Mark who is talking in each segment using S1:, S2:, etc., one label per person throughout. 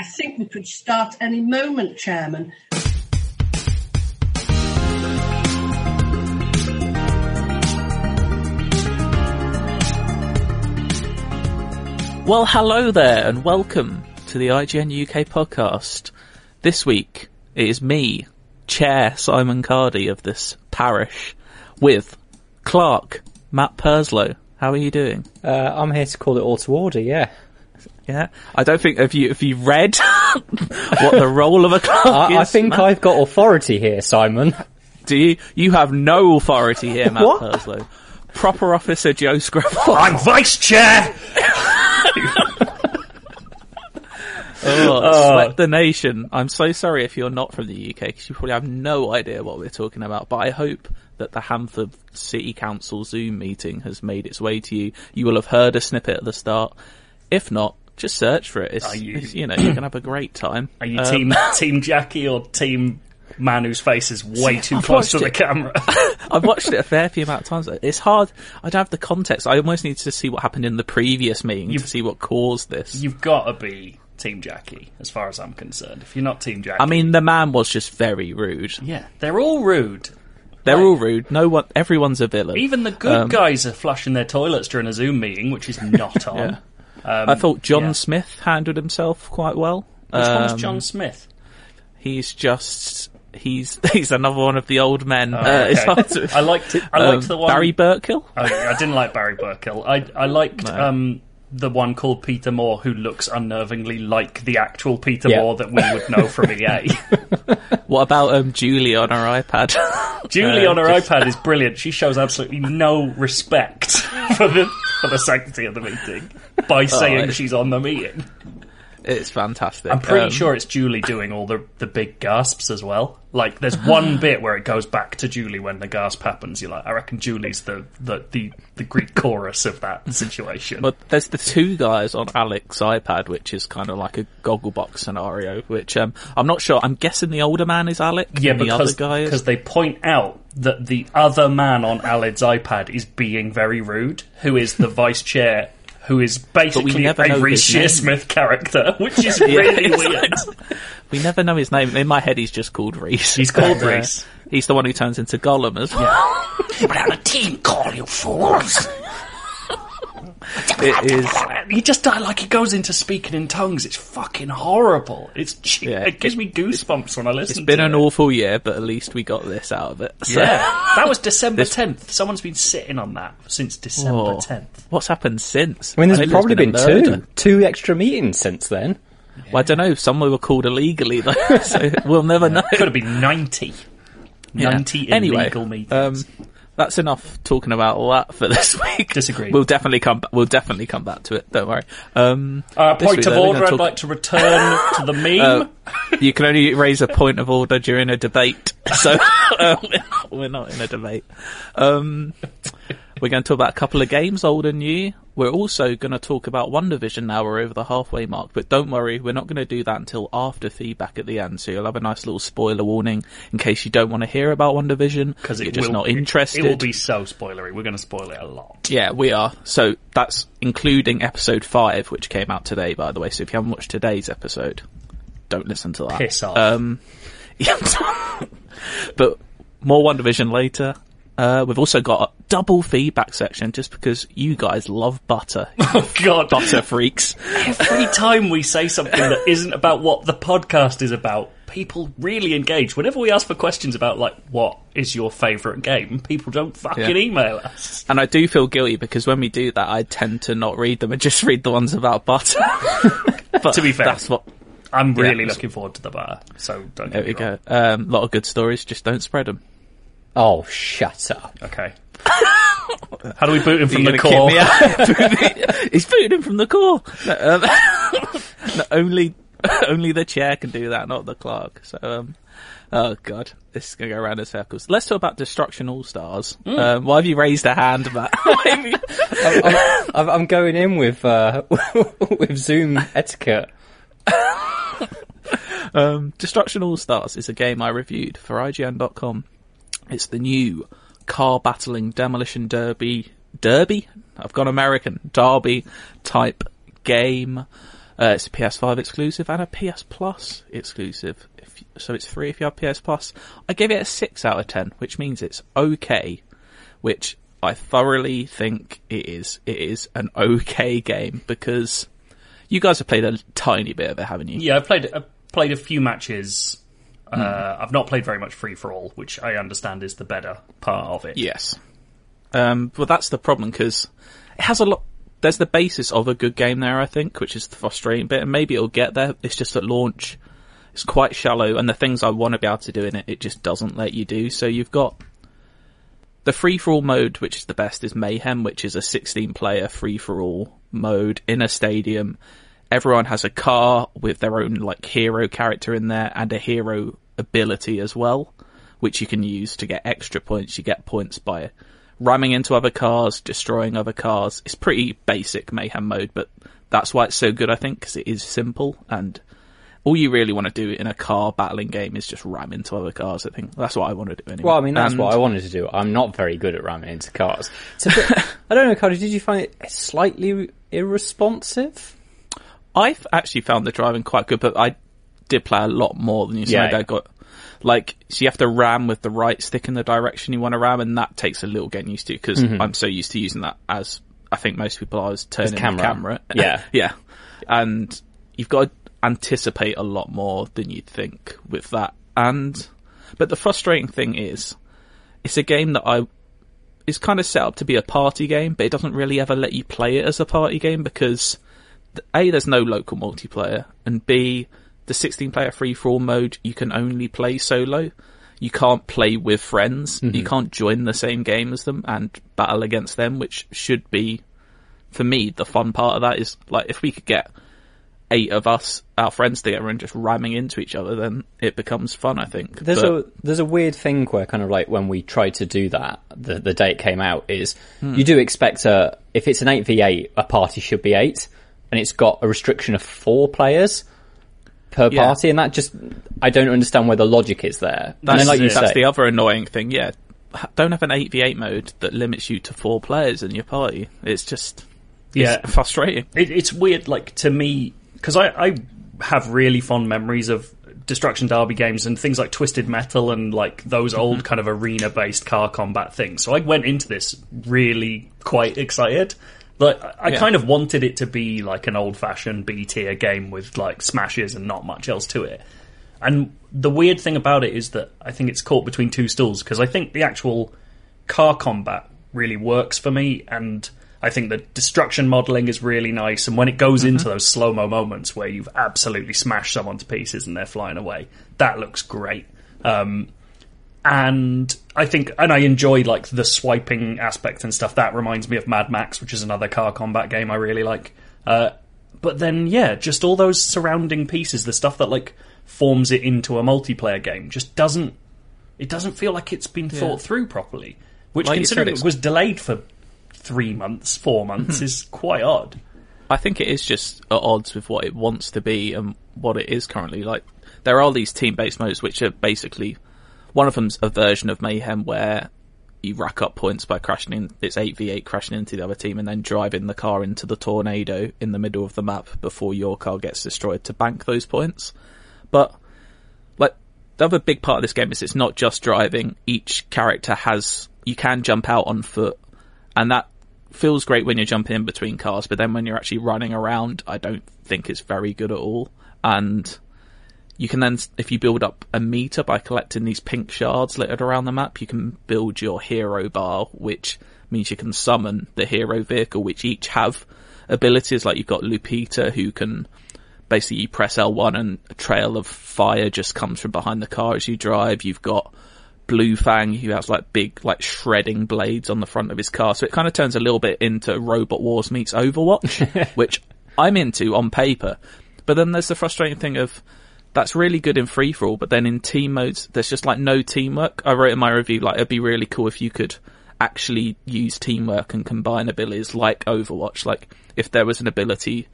S1: Fuck off.
S2: I think we could start any moment, Chairman.
S3: Well, hello there, and welcome to the IGN UK podcast. This week, it is me, Chair Simon Cardy of this parish, with Clerk, Matt Purslow. How are you doing?
S4: Uh, I'm here to call it all to order, yeah.
S3: Yeah, I don't think if you have you read what the role of a clerk is?
S4: I, I think
S3: Matt?
S4: I've got authority here, Simon.
S3: Do you? You have no authority here, Matt
S4: What?
S3: Purslow. Proper officer Joe Skrebels.
S1: I'm vice chair!
S3: Oh, uh. sweat the nation. I'm so sorry if you're not from the UK because you probably have no idea what we're talking about. But I hope that the Handforth City Council Zoom meeting has made its way to you. You will have heard a snippet at the start. If not, just search for it. It's,
S1: Are you-
S3: it's, you know, you're gonna have a great time.
S1: Are you
S3: Um,
S1: team team Jackie or team man whose face is way too
S3: I've
S1: close to the
S3: it.
S1: camera?
S3: I've watched it a fair few amount of times. It's hard. I don't have the context. I almost need to see what happened in the previous meeting
S1: You've-
S3: to see what caused this.
S1: You've got to be team Jackie, as far as I'm concerned. If you're not team Jackie,
S3: I mean, the man was just very rude.
S1: yeah, they're all rude.
S3: They're
S1: Right.
S3: all rude. No one, everyone's a villain.
S1: Even the good
S3: Um,
S1: guys are flushing their toilets during a Zoom meeting, which is not on.
S3: Yeah.
S1: Um,
S3: I thought John
S1: yeah.
S3: Smith handled himself quite well.
S1: Which one's
S3: Um,
S1: John Smith?
S3: He's just he's he's another one of the old men.
S1: Oh,
S3: uh,
S1: okay.
S3: to-
S1: I liked it. I
S3: um,
S1: liked the one.
S3: Barry Burkill.
S1: I, I didn't like Barry Burkill. I I liked
S3: No.
S1: um, the one called Peter Moore, who looks unnervingly like the actual Peter
S4: Yeah.
S1: Moore that we would know from EA.
S3: What about um, Julie on her iPad?
S1: Julie
S3: Uh,
S1: on her
S3: just-
S1: iPad is brilliant. She shows absolutely no respect for the for the sanctity of the meeting by saying
S3: it-
S1: she's on the meeting.
S3: It's fantastic.
S1: I'm pretty
S3: Um,
S1: sure it's Julie doing all the the big gasps as well. Like, there's one bit where it goes back to Julie when the gasp happens. You're like, I reckon Julie's the the the, the Greek chorus of that situation.
S3: But there's the two guys on Alex's iPad, which is kind of like a Gogglebox scenario. Which um, I'm not sure. I'm guessing the older man is Alec.
S1: Yeah,
S3: and the other
S1: because
S3: guy
S1: because they point out that the other man on Aled's iPad is being very rude, who is the vice chair, who is basically
S3: never
S1: a
S3: know
S1: Reece
S3: his name.
S1: Shearsmith character, which is really
S3: it's
S1: weird.
S3: We never know his name. In my head, he's just called Reece.
S1: He's called
S3: And, uh,
S1: Reece.
S3: He's the one who turns into Gollum as well.
S1: We're on a team call, you fools!
S3: It is.
S1: He just uh, like he goes into speaking in tongues. It's fucking horrible. It's
S3: Yeah.
S1: it gives me goosebumps when I listen.
S3: It's been
S1: to
S3: an
S1: it.
S3: awful year, but at least we got this out of it. So-
S1: Yeah, that was December
S3: This-
S1: tenth. Someone's been sitting on that since December
S3: Oh.
S1: tenth.
S3: What's happened since?
S4: I mean, there's
S3: think
S4: probably
S3: been
S4: been, two. Two extra meetings since then.
S3: Well, I don't know. Some were called illegally, though, so we'll never know.
S1: Could have been ninety.
S3: Yeah.
S1: Ninety
S3: anyway,
S1: illegal meetings.
S3: Um, that's enough talking about all that for this week.
S1: Disagree.
S3: We'll definitely come. We'll definitely come back to it. Don't worry. Um,
S1: Uh, point
S3: week,
S1: of
S3: though,
S1: order.
S3: gonna
S1: I'd like to return to the meme.
S3: Uh, you can only raise a point of order during a debate. So um, we're not in a debate. Um, we're going to talk about a couple of games, old and new. We're also going to talk about WandaVision now. We're over the halfway mark, but don't worry, we're not going to do that until after feedback at the end. So you'll have a nice little spoiler warning in case you don't want to hear about WandaVision
S1: because
S3: you're just
S1: will,
S3: not interested.
S1: It, will be so spoilery. We're going to spoil it a lot.
S3: Yeah, we are. So that's including episode five, which came out today, by the way. So if you haven't watched today's episode, don't listen to that.
S1: Piss off.
S3: Um, but more WandaVision later. Uh, we've also got a double feedback section just because you guys love butter.
S1: Oh God!
S3: butter freaks.
S1: Every time we say something that isn't about what the podcast is about, people really engage. Whenever we ask for questions about like what is your favourite game, people don't fucking
S3: Yeah.
S1: email us.
S3: And I do feel guilty because when we do that, I tend to not read them and just read the ones about butter. but
S1: To be fair.
S3: that's what.
S1: I'm really
S3: Yeah.
S1: looking forward to the bar. So don't
S3: There we
S1: wrong.
S3: go. A um, lot of good stories, just don't spread them.
S4: Oh, shut up.
S1: Okay. How do we boot him from the
S3: You're
S1: core?
S3: me. He's booting him from the core. No, um, no, only, only the chair can do that, not the clerk. So, um, oh god, this is gonna go around in circles. Let's talk about Destruction All Stars. Um, why have you raised a hand, Matt?
S4: I'm, I'm, I'm going in with uh, with Zoom etiquette.
S3: um, Destruction All Stars is a game I reviewed for IGN.com. It's the new car battling demolition derby derby. I've gone American derby type game. Uh, it's a PS5 exclusive and a PS Plus exclusive. If, so it's free if you have PS Plus. I gave it a six out of ten, which means it's okay. Which I thoroughly think it is. It is an okay game because you guys have played a tiny bit of it, haven't you?
S1: Yeah, I've played I've played a few matches. Uh. I've not played very much free for all, which I understand is the better part of it.
S3: Yes. Um, but that's the problem because it has a lot. There's the basis of a good game there, I think, which is the frustrating bit, and maybe it'll get there. It's just at launch, it's quite shallow, and the things I want to be able to do in it, it just doesn't let you do. So you've got the free for all mode, which is the best, is Mayhem, which is a 16 player free for all mode in a stadium. Everyone has a car with their own like hero character in there and a hero ability as well, which you can use to get extra points. You get points by ramming into other cars, destroying other cars. It's pretty basic mayhem mode, but that's why it's so good, I think, because it is simple and all you really want to do in a car battling game is just ram into other cars. I think that's what I want to do anyway.
S4: Well, I mean, that's
S3: And-
S4: what I wanted to do. I'm not very good at ramming into cars. It's a bit, I don't know, Cardy, did you find it slightly irresponsive?
S3: I've actually found the driving quite good, but I did play a lot more than you. So
S4: Yeah.
S3: I got like so you have to ram with the right stick in the direction you want to ram, and that takes a little getting used to because mm-hmm. I'm so used to using that as I think most people are as turning
S4: camera.
S3: the camera.
S4: Yeah.
S3: yeah, and you've got to anticipate a lot more than you'd think with that. And but the frustrating thing is, it's a game that I is kind of set up to be a party game, but it doesn't really ever let you play it as a party game because a there's no local multiplayer, and b the 16 player free for all mode you can only play solo. You can't play with friends. Mm-hmm. You can't join the same game as them and battle against them, which should be, for me, the fun part of that is like if we could get eight of us, our friends together, and just ramming into each other, then it becomes fun. I think.
S4: There's
S3: But-
S4: a there's a weird thing where kind of like when we tried to do that, the the day it came out is hmm. you do expect a if it's an eight v eight, a party should be eight, and it's got a restriction of four players per
S3: Yeah.
S4: party, and that just I don't understand where the logic is there.
S3: That's,
S4: then, like you
S3: that's
S4: say,
S3: the other annoying thing. Yeah, don't have an eight v eight mode that limits you to four players in your party. It's just
S1: Yeah.
S3: it's frustrating.
S1: It, it's weird, like to me, because I, I have really fond memories of Destruction Derby games and things like Twisted Metal and like those mm-hmm. old kind of arena-based car combat things. So I went into this really quite excited. Like I I
S3: Yeah.
S1: kind of wanted it to be like an old-fashioned B tier game with like smashes and not much else to it. And the weird thing about it is that I think it's caught between two stools because I think the actual car combat really works for me, and I think the destruction modeling is really nice. And when it goes into those slow mo moments where you've absolutely smashed someone to pieces and they're flying away, that looks great. Um, and I think, and I enjoy like the swiping aspect and stuff. That reminds me of Mad Max, which is another car combat game I really like. Uh, but then, yeah, just all those surrounding pieces, the stuff that like forms it into a multiplayer game, just doesn't it doesn't feel like it's been thought through properly. Which,
S3: Like
S1: considering it was delayed for three months, four months, is quite odd.
S3: I think it is just at odds with what it wants to be and what it is currently. Like, there are these team-based modes which are basically, one of them's a version of Mayhem where you rack up points by crashing in, it's 8v8 crashing into the other team and then driving the car into the tornado in the middle of the map before your car gets destroyed to bank those points. But, like, the other big part of this game is it's not just driving. Each character has, you can jump out on foot and that feels great when you're jumping in between cars, but then when you're actually running around, I don't think it's very good at all. And you can then, if you build up a meter by collecting these pink shards littered around the map, you can build your hero bar, which means you can summon the hero vehicle, which each have abilities. Like you've got Lupita, who can basically you press L1 and a trail of fire just comes from behind the car as you drive. You've got Blue Fang, who has like big, like shredding blades on the front of his car. So it kind of turns a little bit into Robot Wars meets Overwatch, which I'm into on paper. But then there's the frustrating thing of that's really good in free for all, but then in team modes, there's just like no teamwork. I wrote in my review, like, it'd be really cool if you could actually use teamwork and combine abilities like Overwatch. Like, if there was an ability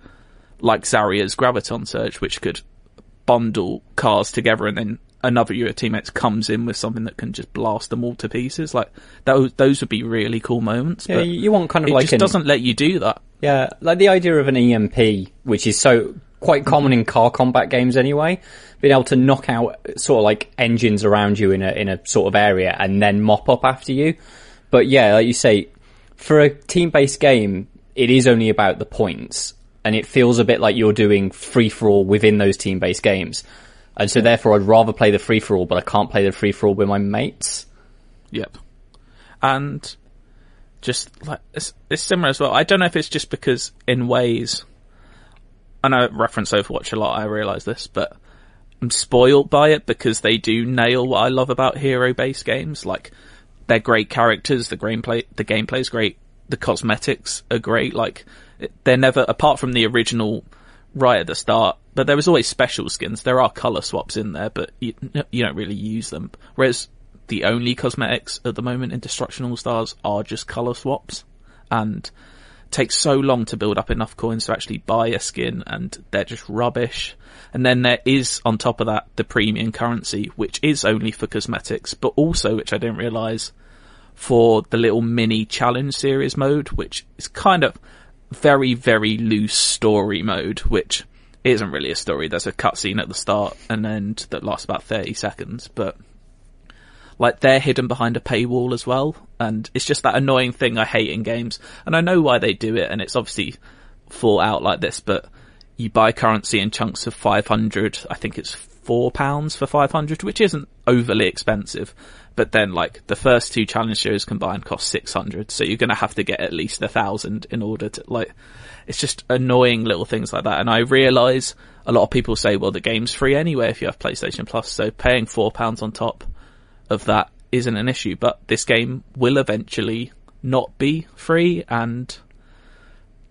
S3: like Zarya's Graviton Surge, which could bundle cars together and then another of your teammates comes in with something that can just blast them all to pieces. Like, those, those would be really cool moments.
S4: Yeah,
S3: but
S4: you want kind of
S3: it
S4: like
S3: just
S4: an,
S3: doesn't let you do that.
S4: Yeah, like the idea of an EMP, which is so quite common in car combat games anyway, being able to knock out sort of like engines around you in a in a sort of area and then mop up after you. But yeah, like you say, for a team based game, it is only about the points, and it feels a bit like you're doing free for all within those team based games. And so therefore, I'd rather play the free for all, but I can't play the free for all with my mates.
S3: Yep. And just like it's, it's similar as well. I don't know if it's just because in ways I know I reference Overwatch a lot, I realise this, but I'm spoiled by it because they do nail what I love about hero based games. Like they're great characters, the gameplay the gameplay's great, the cosmetics are great, like they're never apart from the original right at the start, but there was always special skins. There are colour swaps in there, but you, you don't really use them. Whereas the only cosmetics at the moment in Destruction All Stars are just colour swaps. And takes so long to build up enough coins to actually buy a skin and they're just rubbish. And then there is on top of that the premium currency, which is only for cosmetics, but also, which I didn't realise, for the little mini challenge series mode, which is kind of very, very loose story mode, which isn't really a story. There's a cutscene at the start and end that lasts about 30 seconds, but like they're hidden behind a paywall as well. And it's just that annoying thing I hate in games. And I know why they do it and it's obviously thought out like this, but you buy currency in chunks of 500. I think it's four pounds for 500, which isn't overly expensive. But then like the first two challenge shows combined cost 600. So you're going to have to get at least a thousand in order to like, it's just annoying little things like that. And I realize a lot of people say, well, the game's free anyway if you have PlayStation Plus. So paying four pounds on top of that isn't an issue, but this game will eventually not be free and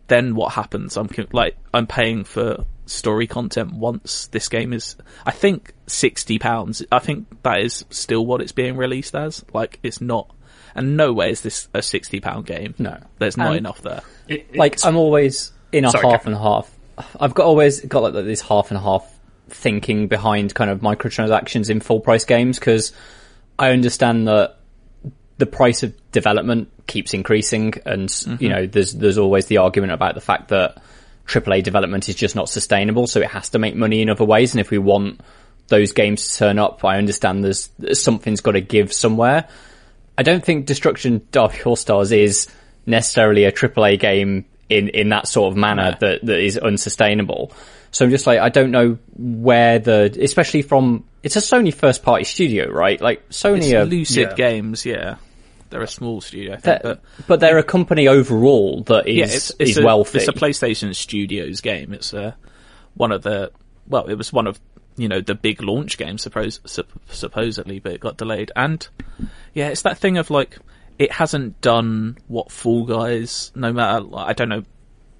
S3: then what happens? I'm like, I'm paying for story content once this game is, I think sixty pounds. I think that is still what it's being released as. Like, it's not, and no way is this a sixty pound game.
S4: No.
S3: there's not
S4: And-
S3: enough there.
S1: It-
S4: like I'm always in a
S1: Sorry,
S4: half
S1: Gav.
S4: and half. I've got always got like this half and half thinking behind kind of microtransactions in full price games because I understand that the price of development keeps increasing, and you know mm-hmm. there's there's always the argument about the fact that AAA development is just not sustainable, so it has to make money in other ways. And if we want those games to turn up, I understand there's something's got to give somewhere. I don't think Destruction Dark All Stars is necessarily a AAA game in, in that sort of manner that, that is unsustainable. So I'm just like, I don't know where the, especially from, it's a Sony first party studio, right? Like Sony
S3: It's
S4: are,
S3: Lucid
S1: yeah.
S3: Games, yeah. They're a small studio, I think,
S4: they're-
S3: but
S4: but they're a company overall that is,
S3: yeah, it's, it's
S4: is
S3: a,
S4: wealthy.
S3: It's a PlayStation Studios game. It's uh, one of the well, it was one of you know the big launch games, suppose sup- supposedly, but it got delayed. And yeah, it's that thing of like it hasn't done what Fall Guys. No matter, I don't know.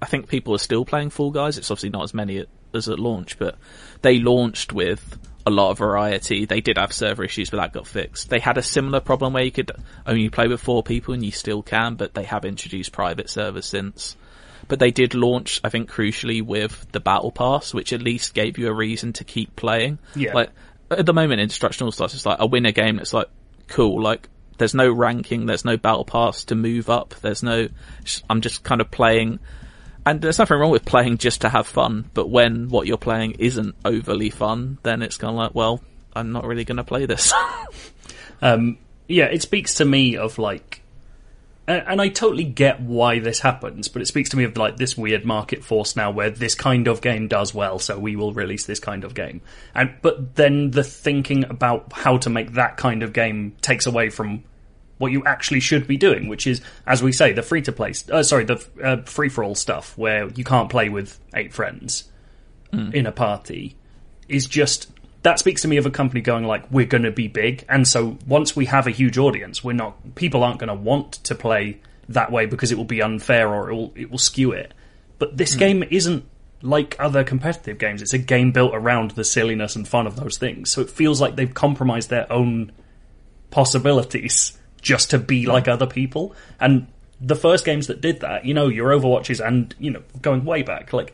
S3: I think people are still playing Fall Guys. It's obviously not as many as at launch, but they launched with a lot of variety. They did have server issues, but that got fixed. They had a similar problem where you could only play with four people, and you still can, but they have introduced private servers since. But they did launch, I think, crucially with the battle pass, which at least gave you a reason to keep playing.
S1: Yeah.
S3: Like at the moment in Destruction All Stars, it's like I win a game. It's like cool. Like there's no ranking, there's no battle pass to move up. There's no. I'm just kind of playing and there's nothing wrong with playing just to have fun, but when what you're playing isn't overly fun, then it's kind of like, well, I'm not really going to play this.
S1: um, yeah, it speaks to me of like, and, I totally get why this happens, but it speaks to me of like this weird market force now where this kind of game does well, so we will release this kind of game. And but then the thinking about how to make that kind of game takes away from what you actually should be doing, which is, as we say, the free to play, uh, sorry, the uh, free for all stuff where you can't play with eight friends mm. in a party, is just that speaks to me of a company going like, we're going to be big, and so once we have a huge audience, we're not people aren't going to want to play that way because it will be unfair or it will it will skew it. But this mm. game isn't like other competitive games; it's a game built around the silliness and fun of those things. So it feels like they've compromised their own possibilities just to be like other people. And the first games that did that, you know, your Overwatches and, you know, going way back, like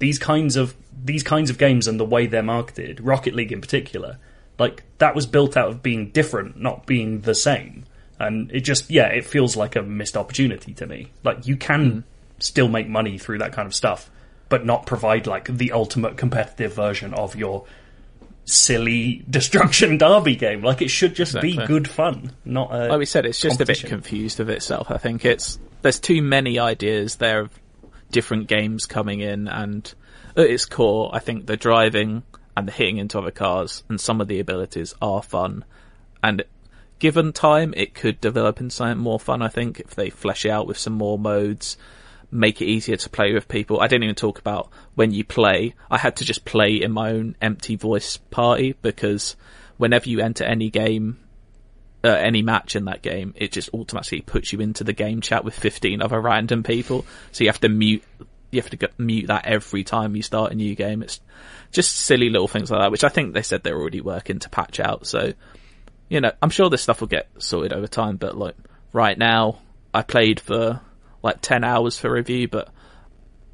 S1: these kinds of these kinds of games and the way they're marketed, Rocket League in particular, like that was built out of being different, not being the same. And it just yeah, it feels like a missed opportunity to me. Like you can mm. still make money through that kind of stuff, but not provide like the ultimate competitive version of your silly destruction derby game. Like it should just exactly. be good fun, not
S3: like we said. It's just a bit confused of itself. I think it's there's too many ideas there of different games coming in, and at its core, I think the driving and the hitting into other cars and some of the abilities are fun, and given time, it could develop into something more fun. I think if they flesh it out with some more modes make it easier to play with people. I didn't even talk about when you play. I had to just play in my own empty voice party because whenever you enter any game, uh, any match in that game, it just automatically puts you into the game chat with 15 other random people. So you have to mute, you have to mute that every time you start a new game. It's just silly little things like that, which I think they said they're already working to patch out. So, you know, I'm sure this stuff will get sorted over time, but like right now, I played for like 10 hours for review, but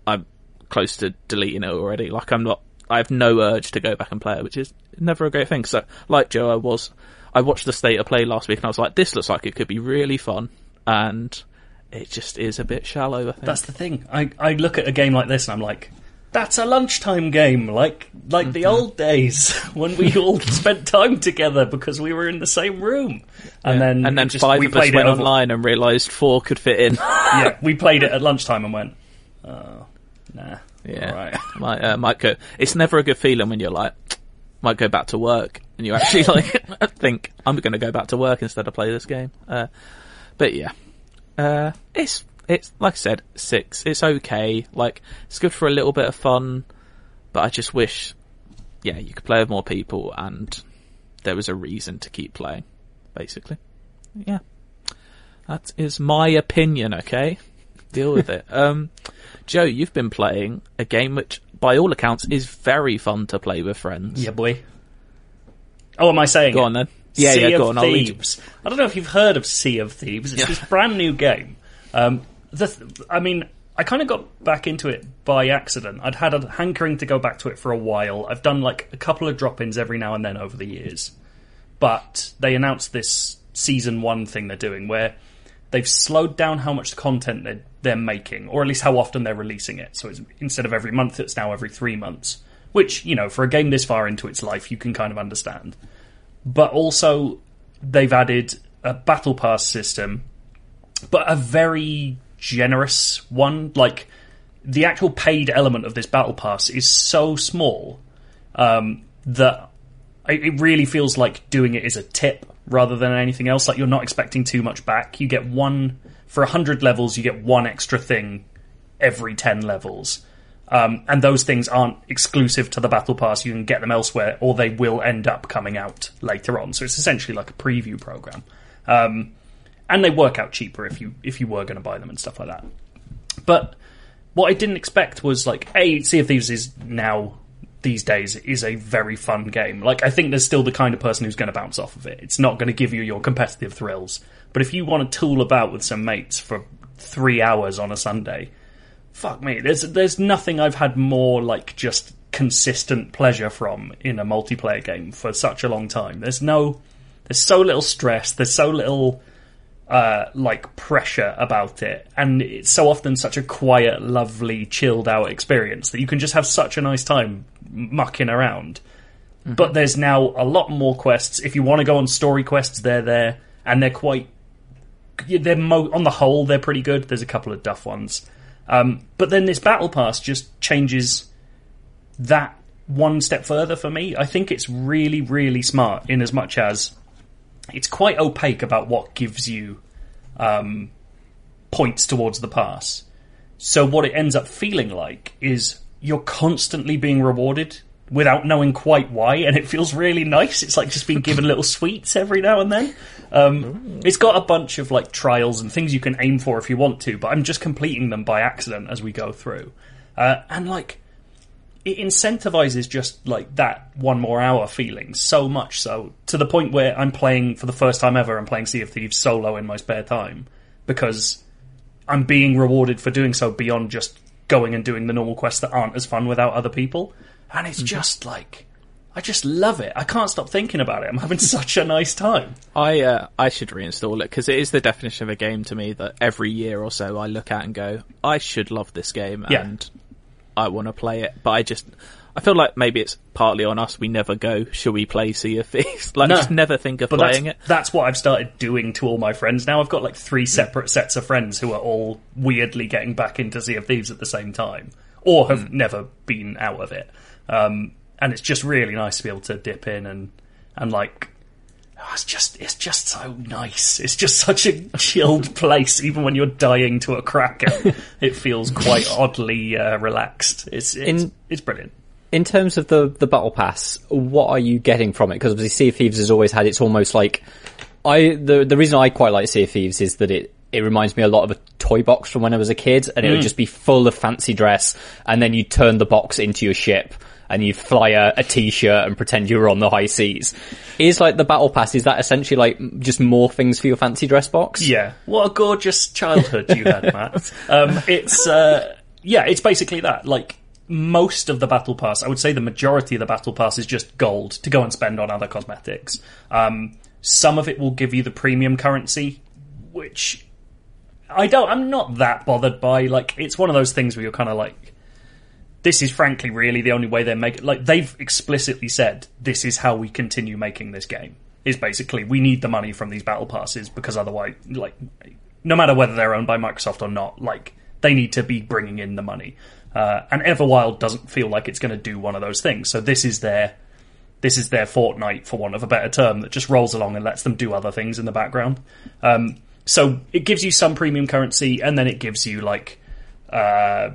S3: I'm close to deleting it already. Like I'm not, I have no urge to go back and play it, which is never a great thing. So, like Joe, I was, I watched the state of play last week and I was like, this looks like it could be really fun. And it just is a bit shallow, I think.
S1: That's the thing. I, I look at a game like this and I'm like, that's a lunchtime game, like like mm-hmm. the old days when we all spent time together because we were in the same room. And yeah. then
S3: and then just, five of us went online and realised four could fit in.
S1: yeah, we played it at lunchtime and went, oh, nah.
S3: Yeah, right. might uh, might go. It's never a good feeling when you're like, might go back to work and you actually like think I'm going to go back to work instead of play this game. Uh, but yeah, uh, it's it's like I said, six. It's okay. Like it's good for a little bit of fun, but I just wish, yeah, you could play with more people and there was a reason to keep playing. Basically, yeah. That is my opinion. Okay, deal with it. Um, Joe, you've been playing a game which, by all accounts, is very fun to play with friends.
S1: Yeah, boy. Oh, am I saying?
S3: Go
S1: it?
S3: on then. Yeah,
S1: sea
S3: yeah, go
S1: on. Thieves. I don't know if you've heard of Sea of Thieves. It's yeah. this brand new game. Um, the, I mean, I kind of got back into it by accident. I'd had a hankering to go back to it for a while. I've done like a couple of drop ins every now and then over the years. But they announced this season one thing they're doing where they've slowed down how much content they're, they're making, or at least how often they're releasing it. So instead of every month, it's now every three months. Which, you know, for a game this far into its life, you can kind of understand. But also, they've added a battle pass system, but a very generous one. Like the actual paid element of this battle pass is so small um, that it really feels like doing it is a tip rather than anything else. Like you're not expecting too much back. You get one for hundred levels. You get one extra thing every ten levels. Um, and those things aren't exclusive to the battle pass. You can get them elsewhere, or they will end up coming out later on. So it's essentially like a preview program. Um, and they work out cheaper if you if you were going to buy them and stuff like that. But what I didn't expect was like a Sea of Thieves is now these days is a very fun game. Like I think there's still the kind of person who's going to bounce off of it. It's not going to give you your competitive thrills, but if you want to tool about with some mates for three hours on a Sunday, fuck me, there's there's nothing I've had more like just consistent pleasure from in a multiplayer game for such a long time. There's no, there's so little stress. There's so little uh, like pressure about it, and it's so often such a quiet, lovely, chilled out experience that you can just have such a nice time mucking around. But there's now a lot more quests. If you want to go on story quests, they're there, and they're quite. They're mo- on the whole, they're pretty good. There's a couple of duff ones, um, but then this battle pass just changes that one step further for me. I think it's really, really smart in as much as it's quite opaque about what gives you um, points towards the pass. So what it ends up feeling like is you're constantly being rewarded without knowing quite why, and it feels really nice. It's like just being given little sweets every now and then. Um, it's got a bunch of like trials and things you can aim for if you want to, but I'm just completing them by accident as we go through. Uh, and like, it incentivizes just like that one more hour feeling so much so to the point where I'm playing for the first time ever. I'm playing Sea of Thieves solo in my spare time because I'm being rewarded for doing so beyond just going and doing the normal quests that aren't as fun without other people. And it's just like I just love it. I can't stop thinking about it. I'm having such a nice time.
S3: I uh, I should reinstall it because it is the definition of a game to me that every year or so I look at and go, I should love this game
S1: Yeah.
S3: and I want to play it, but I just I feel like maybe it's partly on us. We never go, shall we play Sea of Thieves? like,
S1: No.
S3: just never think of playing
S1: that's,
S3: it.
S1: that's what I've started doing to all my friends now. I've got like three separate sets of friends who are all weirdly getting back into Sea of Thieves at the same time, or have never been out of it. Um, and it's just really nice to be able to dip in and and like oh, it's just it's just so nice. It's just such a chilled place, even when you're dying to a cracker. it feels quite oddly uh, relaxed. It's it's,
S4: In-
S1: it's brilliant.
S4: in terms of the the battle pass, what are you getting from it? Because obviously, Sea of Thieves has always had its almost like I the the reason I quite like Sea of Thieves is that it it reminds me a lot of a toy box from when I was a kid, and it would just be full of fancy dress, and then you turn the box into your ship. And you fly a, a t-shirt and pretend you were on the high seas. Is like the battle pass? Is that essentially like just more things for your fancy dress box?
S1: Yeah, what a gorgeous childhood you had, Matt. Um, it's uh, yeah, it's basically that. Like most of the battle pass, I would say the majority of the battle pass is just gold to go and spend on other cosmetics. Um, some of it will give you the premium currency, which I don't. I'm not that bothered by. Like, it's one of those things where you're kind of like. This is frankly really the only way they're making. Like they've explicitly said, this is how we continue making this game. Is basically we need the money from these battle passes because otherwise, like, no matter whether they're owned by Microsoft or not, like they need to be bringing in the money. Uh, and Everwild doesn't feel like it's going to do one of those things. So this is their this is their Fortnite, for want of a better term, that just rolls along and lets them do other things in the background. Um, so it gives you some premium currency, and then it gives you like, uh,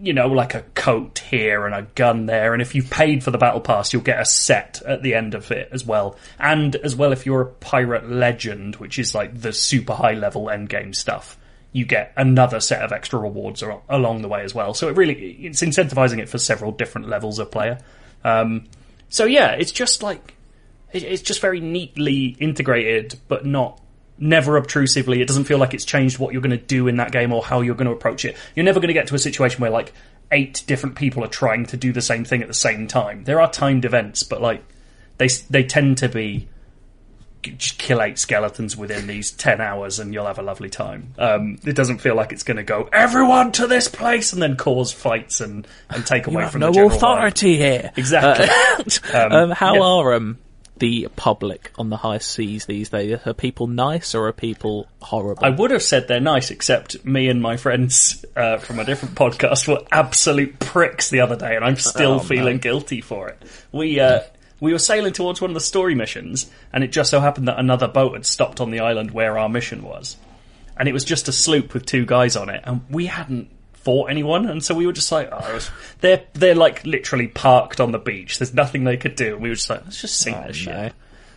S1: you know, like a coat here and a gun there. And if you've paid for the battle pass, you'll get a set at the end of it as well. And as well, if you're a pirate legend, which is like the super high level end game stuff, you get another set of extra rewards along the way as well. So it really it's incentivizing it for several different levels of player. Um, so yeah, it's just like it's just very neatly integrated, but not never obtrusively. It doesn't feel like it's changed what you're going to do in that game or how you're going to approach it. You're never going to get to a situation where like eight different people are trying to do the same thing at the same time. There are timed events, but like they they tend to be just kill eight skeletons within these 10 hours and you'll have a lovely time. Um, it doesn't feel like it's going to go, everyone to this place, and then cause fights and, and take away from
S3: no
S1: the
S3: authority here.
S1: vibe. Exactly.
S3: Um, how
S1: yeah.
S3: are um, the public on the high seas these days? Are people nice or are people horrible?
S1: I would have said they're nice, except me and my friends uh, from a different podcast were absolute pricks the other day, and I'm still
S3: Oh,
S1: feeling guilty for it. We uh, we were sailing towards one of the story missions, and it just so happened that another boat had stopped on the island where our mission was, and it was just a sloop with two guys on it, and we hadn't fought anyone, and so we were just like, oh, they're they're like literally parked on the beach. There's nothing they could do, and we were just like, let's just sink this
S3: no.
S1: shit.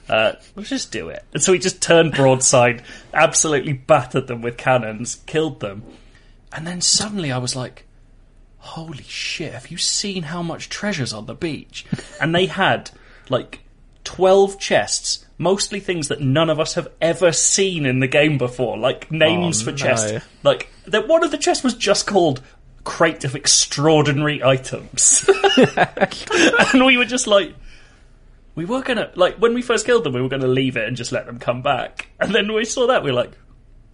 S1: Uh, let's just do it. And so we just turned broadside, absolutely battered them with cannons, killed them. And then suddenly I was like, holy shit, have you seen how much treasure's on the beach? and they had like 12 chests, mostly things that none of us have ever seen in the game before, like names
S3: Oh,
S1: for
S3: no.
S1: chests. Like, that one of the chests was just called Crate of Extraordinary Items. and we were just like, we were gonna, like, when we first killed them, we were gonna leave it and just let them come back. And then we saw that, we are like,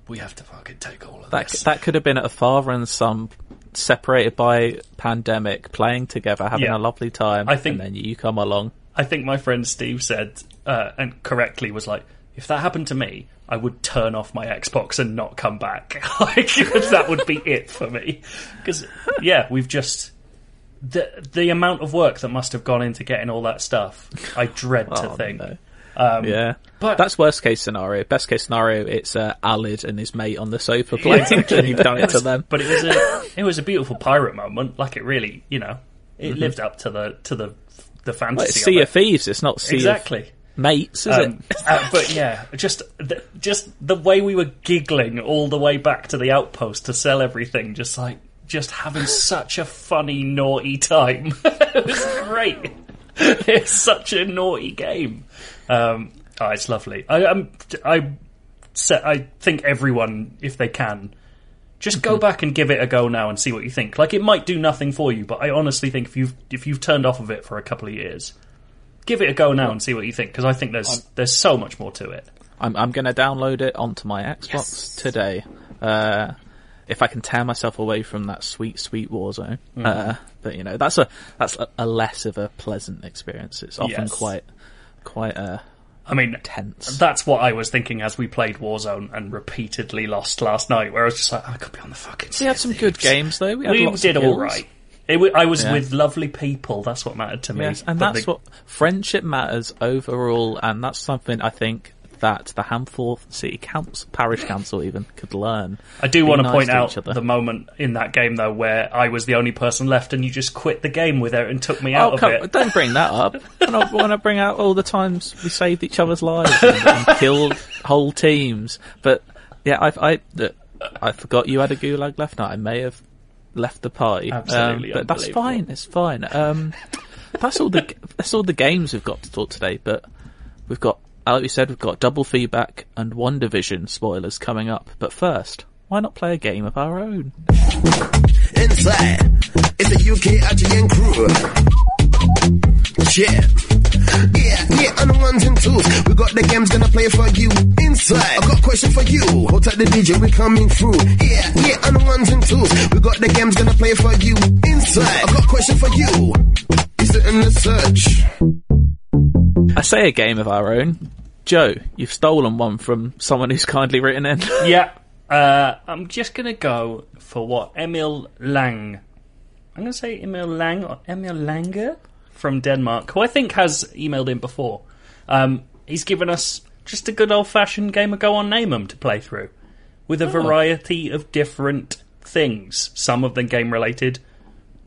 S1: we have to fucking take all of
S3: That
S1: this.
S3: that could have been at a father and son separated by pandemic, playing together, having
S1: Yeah.
S3: a lovely time.
S1: I think-
S3: and then you come along.
S1: I think my friend Steve said, uh, and correctly was like, if that happened to me, I would turn off my Xbox and not come back. like that would be it for me. Because yeah, we've just the the amount of work that must have gone into getting all that stuff. I dread to
S3: Oh,
S1: think.
S3: no.
S1: Um,
S3: Yeah,
S1: but-
S3: that's worst case scenario. Best case scenario, it's uh, Aled and his mate on the sofa playing, and you've done it to them.
S1: But it was a it was a beautiful pirate moment. Like it really, you know, it lived up to the to the the fantasy.
S3: it's sea
S1: of
S3: of
S1: it.
S3: Thieves. It's not sea
S1: exactly.
S3: of mates, is
S1: Um,
S3: it?
S1: uh, but yeah, just the, just the way we were giggling all the way back to the outpost to sell everything, just like just having such a funny naughty time. it was great. It's such a naughty game. Um, oh, it's lovely. I, I'm I I think everyone, if they can. Just go back and give it a go now and see what you think. Like it might do nothing for you, but I honestly think if you've if you've turned off of it for a couple of years, give it a go now and see what you think because I think there's there's so much more to it.
S3: I'm I'm going to download it onto my Xbox
S1: Yes.
S3: today. Uh, if I can tear myself away from that sweet, sweet Warzone.
S1: Mm.
S3: Uh, but you know, that's a that's a, a less of a pleasant experience. It's often
S1: Yes.
S3: quite quite uh,
S1: I mean,
S3: tense.
S1: that's what I was thinking as we played Warzone and repeatedly lost last night. Where I was just like, I could be on the fucking.
S3: we had some good games though. We, had
S1: We
S3: lots
S1: did
S3: of
S1: all
S3: kills.
S1: right. It, I was
S3: Yeah.
S1: with lovely people. That's what mattered to me.
S3: Yes, and
S1: But
S3: that's
S1: the-
S3: what friendship matters overall, and that's something I think that the Handforth City Council, Parish Council, even could learn.
S1: I do
S3: Be
S1: want to
S3: nice
S1: point
S3: to
S1: out the moment in that game though where I was the only person left and you just quit the game with it and took me out
S3: Oh,
S1: of
S3: come,
S1: it.
S3: don't bring that up. I don't want to bring out all the times we saved each other's lives and, and killed whole teams. But yeah, I, I, I forgot you had a gulag left. Now I may have left the party. Um, but that's fine. It's fine. Um, that's all the that's all the games we've got to talk today. But we've got, like we said, we've got double feedback and WandaVision spoilers coming up. But first, why not play a game of our own?
S5: Inside, it's the UK IGN crew. Yeah. Yeah, yeah, on the ones and twos. We got the games gonna play for you. Inside, I got a question for you. Hold tight the DJ, we coming through. Yeah, yeah, on the ones and twos. We got the games gonna play for you. Inside, I got a question for you. Is it in the search?
S3: I say a game of our own. Joe, you've stolen one from someone who's kindly written in.
S1: yeah, uh, I'm just gonna go for what Emil Lang. I'm gonna say Emil Lang or Emil Langer from Denmark, who I think has emailed in before. Um, he's given us just a good old fashioned game of Go On Name 'em to play through, with a variety of different things. Some of them game related,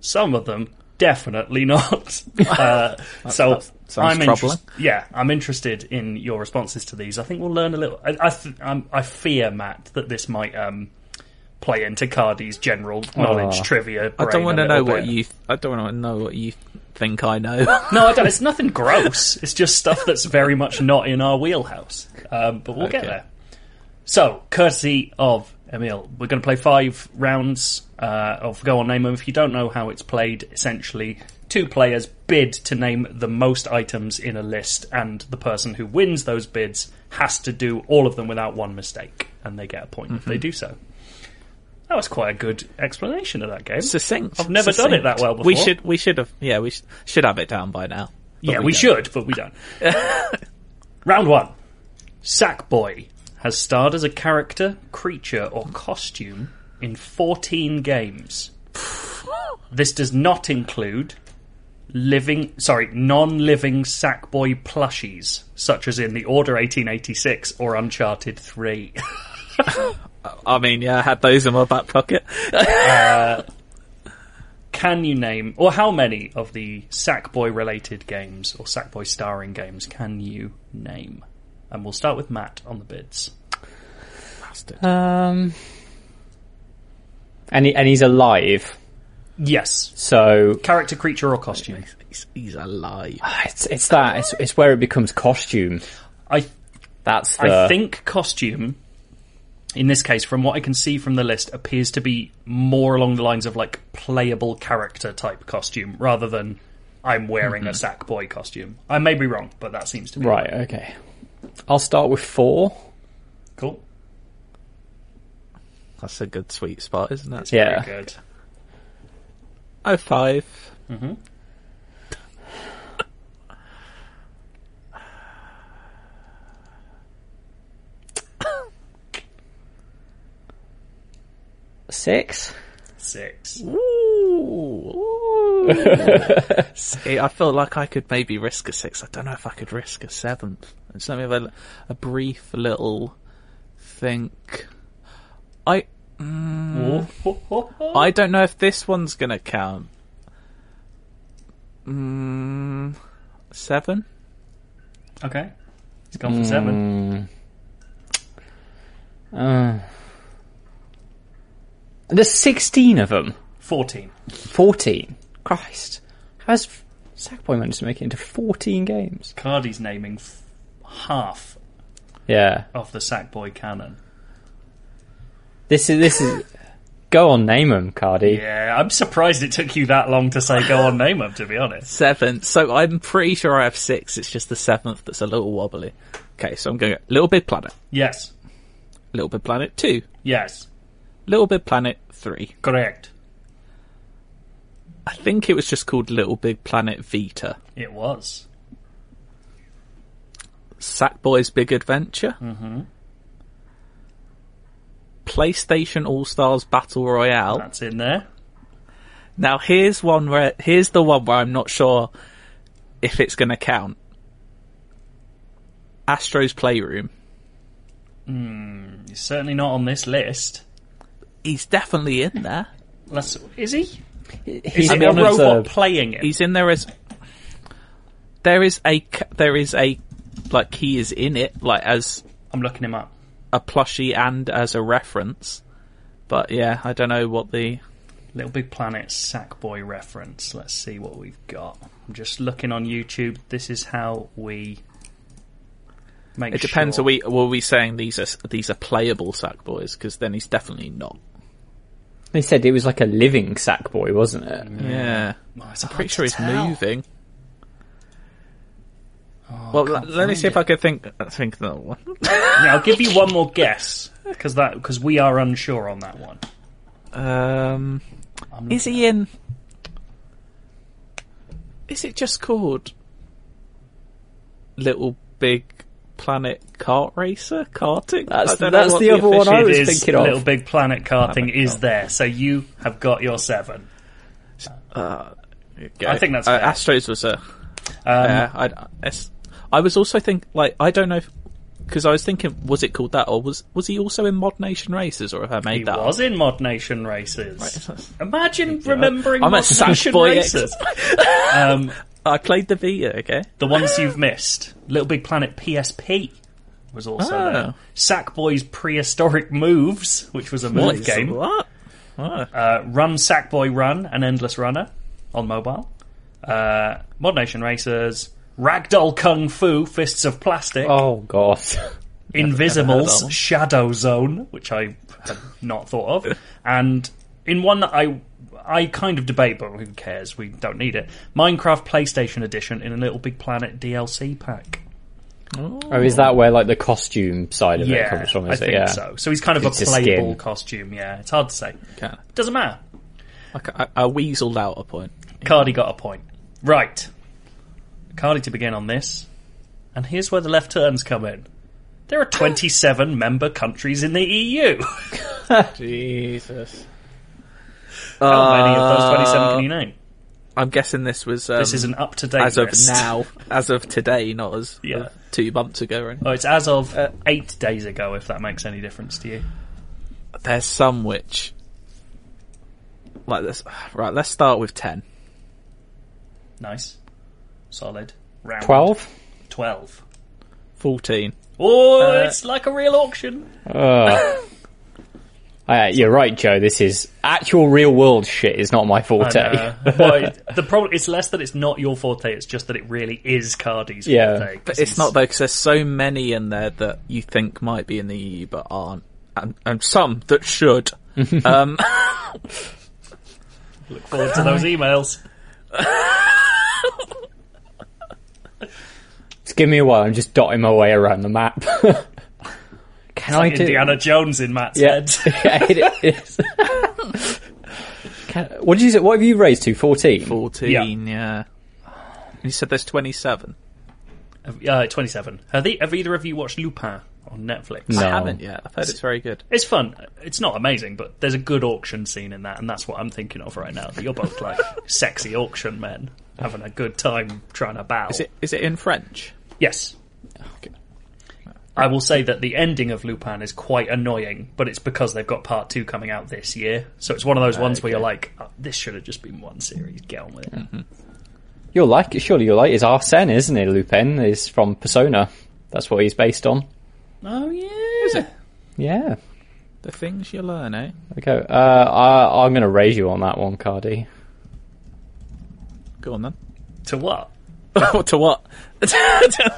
S1: some of them definitely not. uh, so
S3: that
S1: I'm
S3: troubling.
S1: interested. Yeah, I'm interested in your responses to these. I think we'll learn a little. I I, th- I'm, I fear Matt that this might um, play into Cardy's general knowledge
S4: Oh.
S1: trivia.
S3: I don't want to know
S1: little
S3: what
S1: bit.
S3: you. I don't want to know what you think I know.
S1: No, I don't. It's nothing gross. It's just stuff that's very much not in our wheelhouse. Um, but we'll get there. So, courtesy of Emil, we're going to play five rounds uh, of Go On Name 'em. If you don't know how it's played, essentially, two players bid to name the most items in a list, and the person who wins those bids has to do all of them without one mistake, and they get a point if they
S3: Mm-hmm.
S1: do so. That was quite a good explanation of that game.
S3: Succinct.
S1: I've never done it that well before.
S3: We should. We should have. Yeah, we sh- should have it down by now. But
S1: Yeah, we,
S3: don't.
S1: should, but we don't. Round one. Sackboy has starred as a character, creature, or costume in 14 games. This does not include living, sorry, non-living Sackboy plushies, such as in The Order 1886 or Uncharted 3.
S3: I mean, yeah, I had those in my back pocket.
S1: Can you name, or how many of the Sackboy related games, or Sackboy starring games, can you name? And we'll start with Matt on the bids.
S4: Um, and he, and he's alive.
S1: Yes.
S4: So
S1: Character, creature, or costume.
S3: He's, he's alive.
S4: it's it's that it's it's where it becomes costume.
S1: I
S4: That's the
S1: I think costume, in this case, from what I can see from the list, appears to be more along the lines of like playable character type costume rather than I'm wearing a mm-hmm. sack boy costume. I may be wrong, but that seems to be
S4: right. Okay, I'll start with four.
S1: Cool.
S3: That's a good sweet spot, isn't it?
S4: Yeah.
S1: Very good.
S3: Oh five. Mm-hmm.
S4: Six.
S1: Six.
S3: Ooh. See, I feel like I could maybe risk a six. I don't know if I could risk a seventh. Just let me have a, a brief little think. I I don't know if this one's gonna count. Mm, seven.
S1: Okay. It's gone for seven.
S4: Uh, there's sixteen of them.
S1: Fourteen.
S4: Fourteen. Christ, how's Sackboy managed to make it into fourteen games?
S1: Cardy's naming f- half
S4: Yeah,
S1: of the Sackboy canon.
S4: this is this is. Go on, name them, Cardy.
S1: Yeah, I'm surprised it took you that long to say go on name them, to be honest.
S3: Seven. So I'm pretty sure I have six. It's just the seventh that's a little wobbly. Okay, so I'm going Little Big Planet.
S1: Yes.
S3: Little Big Planet 2.
S1: Yes.
S3: Little Big Planet 3.
S1: Correct.
S3: I think it was just called Little Big Planet Vita.
S1: It was.
S3: Sackboy's Big Adventure. Mm-hmm. PlayStation All Stars Battle Royale.
S1: That's in there.
S3: Now here's one where here's the one where I'm not sure if it's going to count. Astro's Playroom.
S1: He's certainly not on this list.
S3: He's definitely in there.
S1: Let's, is he?
S4: He's
S1: Is it a robot
S4: the-
S1: playing it?
S3: He's in there as there is a c- there is a like he is in it like as
S1: I'm looking him up.
S3: a plushie and as a reference. But yeah, I don't know what the
S1: Little Big Planet Sackboy reference. Let's see what we've got. I'm just looking on YouTube. This is how we make
S3: It depends.
S1: Sure.
S3: Are we were we saying these are these are playable sack boys? Because then he's definitely not.
S4: They said it was like a living sack boy, wasn't it?
S3: Yeah,
S1: Oh, it's
S3: I'm
S1: hard
S3: pretty sure he's
S1: tell.
S3: moving.
S1: Oh,
S3: well,
S1: I
S3: l-
S1: can't
S3: let me
S1: find
S3: see if. I could think think that one.
S1: Yeah, I'll give you one more guess because that because we are unsure on that one.
S3: Um, is he in? Is it just called Little Big Planet Kart Racer karting?
S4: That's-
S3: I don't know
S4: that's
S3: what
S4: the other one I was
S1: It is
S4: thinking of.
S1: Little Big Planet karting
S3: Planet
S1: is
S3: Kart.
S1: there, so you have got your seven.
S3: Okay.
S1: I think that's
S3: uh. Astros was a.
S1: Um,
S3: yeah, I, I was also thinking, like I don't know if because I was thinking was it called that or was was he also in Mod Nation Racers or have I made
S1: He
S3: that? up?
S1: was in Mod Nation Racers.
S3: Right.
S1: Imagine remembering
S3: I'm
S1: Mod
S3: at
S1: Nation
S3: Sackboy
S1: races. um,
S3: I played the Vita. Okay.
S1: the ones you've missed. Little Big Planet PSP was also
S3: Oh.
S1: there. Sackboy's Prehistoric Moves, which was a myth
S3: What?
S1: game.
S3: What?
S1: Uh, Run Sackboy Run, an Endless Runner on mobile. Uh, Mod Nation Racers. Ragdoll Kung Fu, Fists of Plastic.
S4: Oh god.
S3: Invizimals.
S1: Shadow Zone, which I had not thought of, and in one that I I kind of debate, but who cares? We don't need it. Minecraft PlayStation Edition in a Little Big Planet DLC pack.
S4: Oh, is that where like the costume side of it comes from?
S1: I
S4: Is it?
S1: think
S4: Yeah.
S1: so. So he's kind of
S4: It's
S1: a
S4: a
S1: playable
S4: skin.
S1: costume. Yeah, it's hard to say.
S3: Okay.
S1: Doesn't matter.
S3: I, I, I weaseled out a point.
S1: Cardy got a point. Right. Cardy to begin on this. And here's where the left turns come in. There are 27 member countries in the EU.
S3: Jesus.
S1: How many of those 27
S3: Uh,
S1: can you name?
S3: I'm guessing this was um,
S1: This is an up to date
S3: as of now, as of today, not as
S1: Yeah.
S3: of two months ago. Or anything.
S1: Oh, it's as of eight days ago, if that makes any difference to you.
S3: There's some which, like this. Right, let's start with ten.
S1: Nice. Solid. Round.
S4: Twelve.
S1: 12.
S3: 14.
S1: Oh,
S3: Uh,
S1: it's like a real auction.
S4: Uh, Uh, you're right, Joe. This is actual real world shit. Is not my forte.
S1: And, uh, well, the problem it's less that it's not your forte; it's just that it really is Cardy's
S4: Yeah.
S1: forte. 'cause
S3: But it's
S1: he's-
S3: not though, because there's so many in there that you think might be in the EU but aren't, and, and some that should. um,
S1: Look forward to those emails.
S4: Just give me a while. I'm just dotting my way around the map. Can I
S1: Like
S4: do?
S1: Indiana Jones in Matt's
S4: Yeah,
S1: head.
S4: yeah it is. Can, what did you say? What have you raised to? Fourteen.
S3: 14, yeah. You said there's 27.
S1: Uh, Twenty-seven. Have, they, have either of you watched Lupin on Netflix?
S4: No.
S3: I haven't yet. I've heard it's very good.
S1: It's fun. It's not amazing, but there's a good auction scene in that, and that's what I'm thinking of right now. You're both like sexy auction men having a good time trying to bow.
S3: Is it is it in French?
S1: Yes. I will say that the ending of Lupin is quite annoying, but it's because they've got part two coming out this year. So it's one of those ones where you're like, oh, this should have just been one series. Get on with it.
S4: You'll like it. Surely you'll like. it. It's Arsene, isn't it? Lupin is from Persona. That's what he's based on.
S1: Oh yeah.
S4: Yeah.
S3: The things you learn, eh?
S4: Okay. Uh, I, I'm going to raise you on that one, Cardy.
S3: Go on then.
S1: To what?
S3: to what?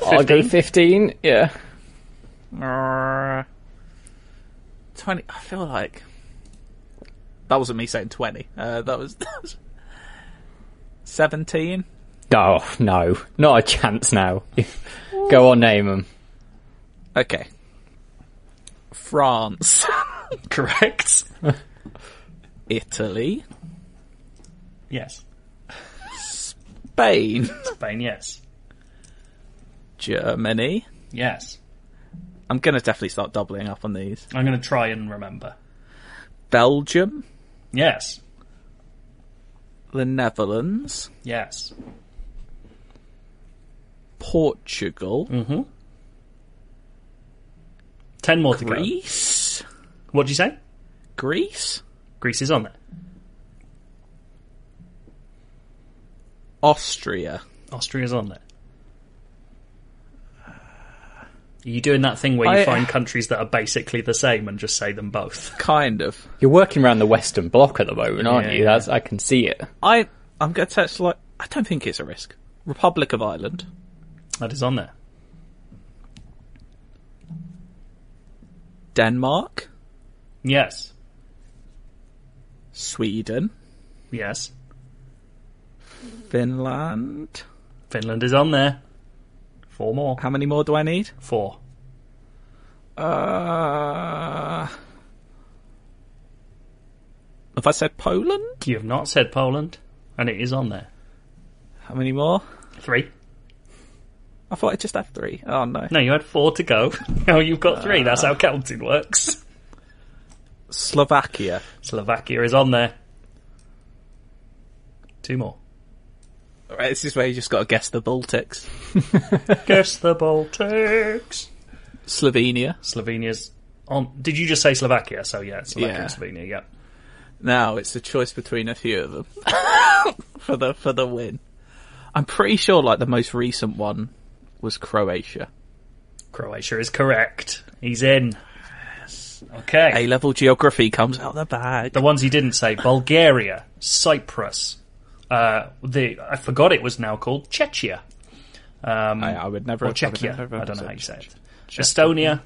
S4: I'll go 15. Yeah.
S3: Uh, 20. I feel like. That wasn't me saying 20. Uh, that was. That was 17?
S4: Oh, no. Not a chance now. go on, name them.
S3: Okay. France.
S1: Correct.
S3: Italy.
S1: yes.
S3: Spain.
S1: Spain. Yes.
S3: Germany.
S1: Yes.
S3: I'm going to definitely start doubling up on these.
S1: I'm going to try and remember.
S3: Belgium.
S1: Yes.
S3: The Netherlands.
S1: Yes.
S3: Portugal.
S1: Mm-hmm. Ten more to go.
S3: Greece.
S1: What did you say?
S3: Greece.
S1: Greece is on there.
S3: Austria.
S1: Austria's on there. Are you doing that thing where you
S3: I-
S1: find countries that are basically the same and just say them both?
S3: Kind of.
S4: You're working around the Western Bloc at the moment, aren't
S1: Yeah,
S4: you?
S1: yeah.
S4: That's I can see it.
S3: I I'm going to touch like I don't think it's a risk. Republic of Ireland,
S1: That is on there.
S3: Denmark,
S1: Yes.
S3: Sweden,
S1: Yes.
S3: Finland.
S1: Finland is on there. Four more.
S3: How many more do I need?
S1: Four.
S3: Uh, have I said Poland?
S1: You have not said Poland, and it is on there.
S3: How many more?
S1: Three.
S3: I thought I just had three. Oh no.
S1: No, you had four to go. Now you've got three. That's how counting works.
S3: Slovakia.
S1: Slovakia is on there. Two more.
S3: Right, this is where you just got to guess the Baltics.
S1: Guess the Baltics.
S3: Slovenia.
S1: Slovenia's on. Did you just say Slovakia? So yeah, Slovakia
S3: Yeah.
S1: and Slovenia. Yeah.
S3: Now it's a choice between a few of them for the for the win. I'm pretty sure like the most recent one was Croatia.
S1: Croatia is correct. He's in. Okay.
S3: A level geography comes out the bag.
S1: The ones he didn't say: Bulgaria, Cyprus. Uh, the I forgot it was now called Czechia. Um,
S3: I, I would never.
S1: or Czechia.
S3: never
S1: I don't know how you say it.
S3: Czech-
S1: Estonia,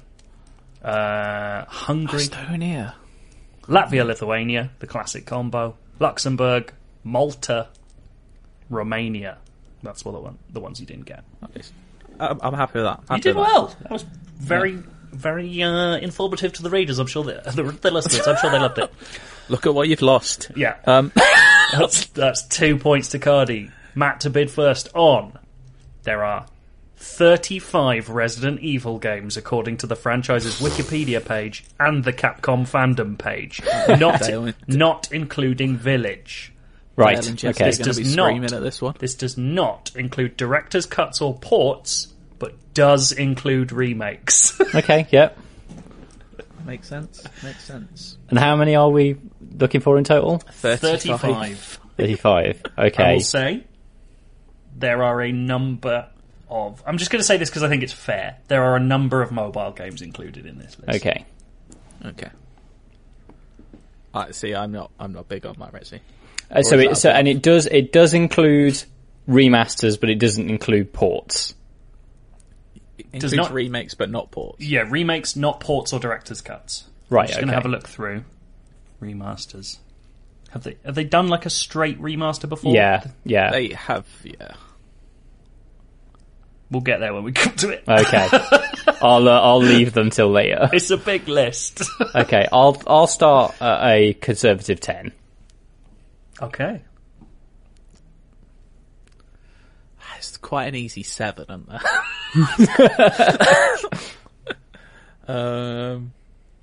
S1: uh, Hungary,
S3: Estonia.
S1: Latvia, Lithuania, the classic combo. Luxembourg, Malta, Romania. That's what the one the ones you didn't get.
S3: I'm, I'm happy with that.
S1: You did
S3: that.
S1: well. That was very, very uh, informative to the readers. I'm sure that the, the listeners. I'm sure they loved it.
S3: Look at what you've lost.
S1: Yeah,
S3: Um,
S1: that's that's two points to Cardy. Matt to bid first on. There are 35 Resident Evil games according to the franchise's Wikipedia page and the Capcom fandom page, not not including Village.
S4: Right.
S3: Dale and Jesse
S4: Okay.
S3: are going to
S1: does not-
S3: at this one.
S1: This does not include director's cuts or ports, but does include remakes.
S4: Okay. Yep.
S3: Makes sense. Makes sense.
S4: And how many are we looking for in total?
S1: 35.
S4: Thirty-five.
S1: I
S4: Okay.
S1: will say there are a number of. I'm just going to say this because I think it's fair. There are a number of mobile games included in this list.
S4: Okay.
S3: Okay. I see. I'm not. I'm not big on that, Resi.
S4: Uh, so it so and it does it does include remasters, but it doesn't include ports.
S3: It does
S1: not-
S3: remakes, but not ports.
S1: Yeah, remakes, not ports or director's cuts.
S4: Right,
S1: I'm just gonna have a look through remasters. Have they have they done like a straight remaster before?
S4: Yeah, yeah.
S3: They have. Yeah.
S1: we'll get there when we come to it.
S4: Okay, I'll uh, I'll leave them till later.
S1: It's a big list.
S4: Okay, I'll I'll start at a conservative ten.
S1: okay.
S3: It's quite an easy seven, isn't there? um,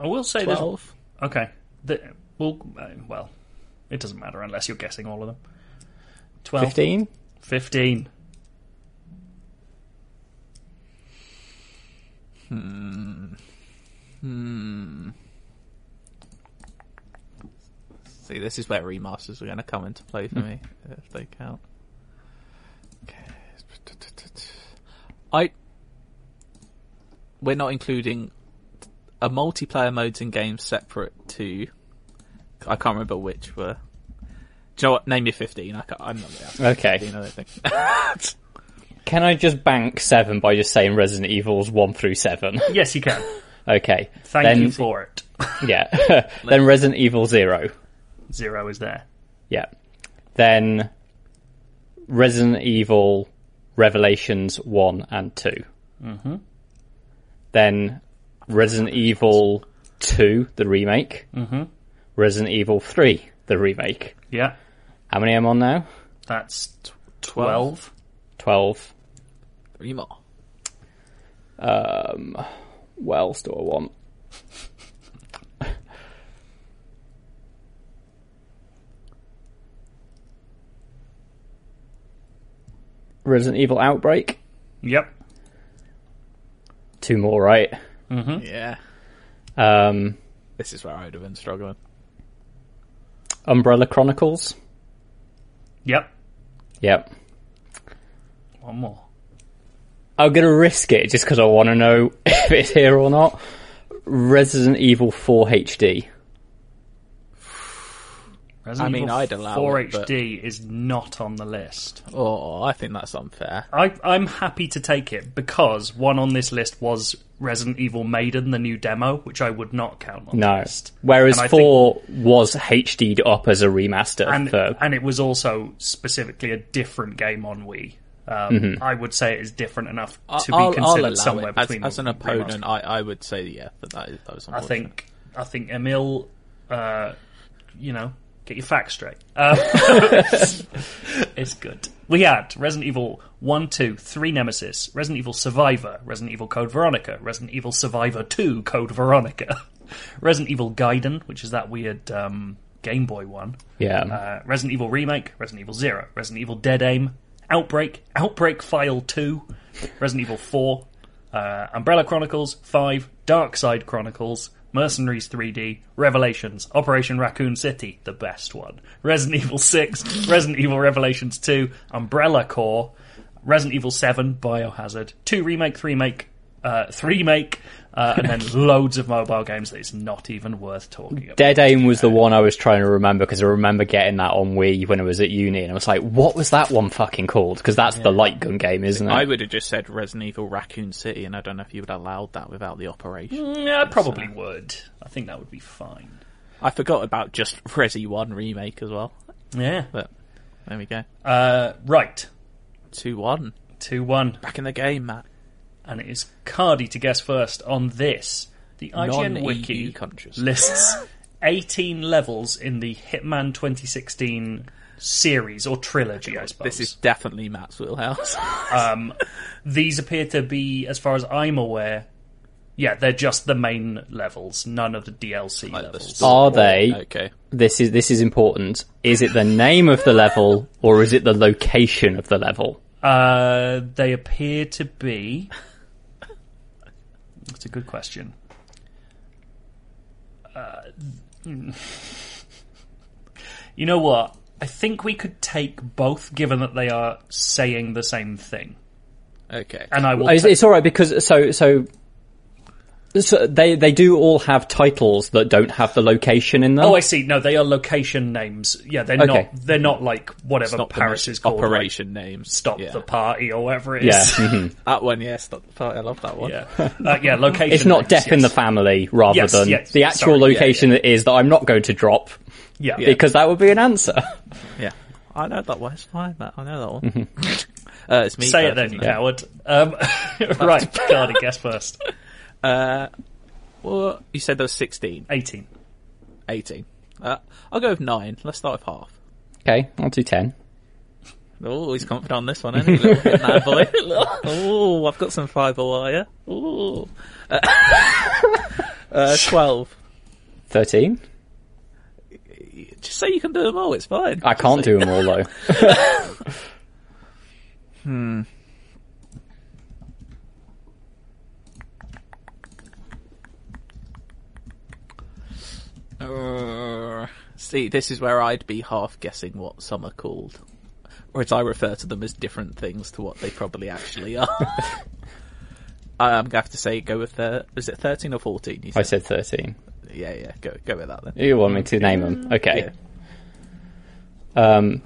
S1: I will say this.
S3: twelve.
S1: Okay. The, well, uh, well, it doesn't matter unless you're guessing all of them. 12.
S4: Fifteen.
S1: 15. Hmm. Hmm.
S3: See, this is where remasters are going to come into play for hmm. me uh, if they count. Okay. I. We're not including a multiplayer modes in games separate to. I can't remember which were. Do you know what? Name your fifteen. I can't, I'm not going to
S4: Okay.
S3: fifteen. I don't think.
S4: Can I just bank seven by just saying Resident Evils one through seven?
S1: Yes, you can.
S4: Okay.
S1: Thank
S4: then,
S1: you for it.
S4: Yeah. then Resident Evil Zero.
S1: Zero is there.
S4: Yeah. Then Resident Evil Revelations 1 and 2. Mm-hmm. Then Resident Evil 2, the remake. Mm-hmm. Resident Evil 3, the remake.
S1: Yeah.
S4: How many am I on now?
S1: That's 12.
S4: 12.
S3: Three more.
S4: Um, what else do I want? Resident Evil Outbreak.
S1: Yep.
S4: Two more, right?
S3: Yeah.
S4: Um,
S3: This is where I would have been struggling.
S4: Umbrella Chronicles.
S1: Yep.
S4: Yep.
S1: One more.
S4: I'm gonna risk it just because I want to know if it's here or not. Resident Evil 4 HD.
S1: Resident
S3: I mean,
S1: Evil
S3: I'd allow
S1: 4
S3: it, but-
S1: HD is not on the list.
S3: Oh, I think that's unfair.
S1: I, I'm happy to take it because one on this list was Resident Evil Maiden, the new demo, which I would not count on the
S4: No.
S1: list.
S4: Whereas
S1: And I think-
S4: 4 was HD'd up as a remaster.
S1: and
S4: for,
S1: and it was also specifically a different game on Wii. Um,
S4: Mm-hmm.
S1: I would say it is different enough to be
S3: I'll, I'll
S1: considered
S3: allow
S1: somewhere
S3: it. As,
S1: between.
S3: as an
S1: the
S3: opponent,
S1: remaster.
S3: I, I would say yeah, that that, is, that was
S1: I
S3: unfortunate.
S1: think I think Emil, uh, you know, get your facts straight. Uh, it's good. We had Resident Evil 1, 2, 3 Nemesis, Resident Evil Survivor, Resident Evil Code Veronica, Resident Evil Survivor 2 Code Veronica, Resident Evil Gaiden, which is that weird um, Game Boy one,
S4: yeah.
S1: uh, Resident Evil Remake, Resident Evil Zero, Resident Evil Dead Aim, Outbreak, Outbreak File 2, Resident Evil 4, uh, Umbrella Chronicles 5, Dark Side Chronicles, Mercenaries 3D, Revelations, Operation Raccoon City, the best one, Resident Evil 6, Resident Evil Revelations 2, Umbrella Corps, Resident Evil 7, Biohazard, 2 Remake, 3 Make, uh, 3 Make, uh, and then loads of mobile games that it's not even worth talking about.
S4: Dead Aim was the one I was trying to remember because I remember getting that on Wii when I was at uni and I was like, what was that one fucking called? Because that's the light gun game, isn't it?
S3: I would have just said Resident Evil Raccoon City, and I don't know if you would have allowed that without the operation.
S1: Yeah, I probably would. I think that would be fine.
S3: I forgot about just Resi One remake as well.
S1: Yeah.
S3: But there we go,
S1: Uh, right.
S3: two one,
S1: 2 1.
S3: back in the game, Matt.
S1: And it is Cardy to guess first on this. The IGN
S3: Non-EU
S1: Wiki
S3: countries.
S1: lists 18 levels in the Hitman 2016 series or trilogy, I suppose.
S3: This is definitely Matt's wheelhouse.
S1: These appear to be, as far as I'm aware, yeah, they're just the main levels, none of the DLC
S3: Like the
S1: levels.
S3: story.
S4: Are they?
S3: okay.
S4: This is this is important. Is it the name of the level or is it the location of the level?
S1: Uh, they appear to be. That's a good question. Uh, you know what? I think we could take both, given that they are saying the same thing.
S3: Okay.
S1: And I will.
S4: It's,
S1: ta-
S4: it's all right because so so So they they do all have titles that don't have the location in them.
S1: Oh, I see. No, they are location names. Yeah, they're
S4: Okay.
S1: not. They're not like whatever
S3: Not the
S1: Paris is called. like,
S3: Operation names.
S1: Stop
S3: yeah.
S1: the party or whatever it
S4: yeah.
S1: is.
S4: mhm.
S3: That one, yeah, stop the party. I love that one.
S1: Yeah, uh, yeah. Location.
S4: It's not
S1: names,
S4: death in the family rather
S1: Yes,
S4: than
S1: yes,
S4: the actual
S1: sorry, yeah,
S4: location that is that I'm not going to drop
S1: Yeah,
S4: because that would be an answer.
S3: Yeah. I know that one. It's fine. That, I know that one. uh, it's me.
S1: Say it then,
S3: isn't
S1: you coward. Um, right, Cardy, guess first.
S3: Uh, well, you said there was 16,
S1: Eighteen.
S3: 18. Uh, I'll go with 9. Let's start with half.
S4: Okay, I'll do ten.
S3: Oh, he's confident on this one, isn't he? Little hitman boy. oh, I've got some fiber wire. Ooh. Uh, uh, 12.
S4: Thirteen.
S3: Just say you can do them all, it's fine.
S4: I can't do them all though.
S3: Uh, see, this is where I'd be half guessing what some are called. Or as I refer to them as different things to what they probably actually are. I'm going to have to say, go with, uh, is it 13 or 14? You
S4: I said thirteen.
S3: Yeah, yeah, go, go with that then.
S4: You want me to name them? Okay. Um,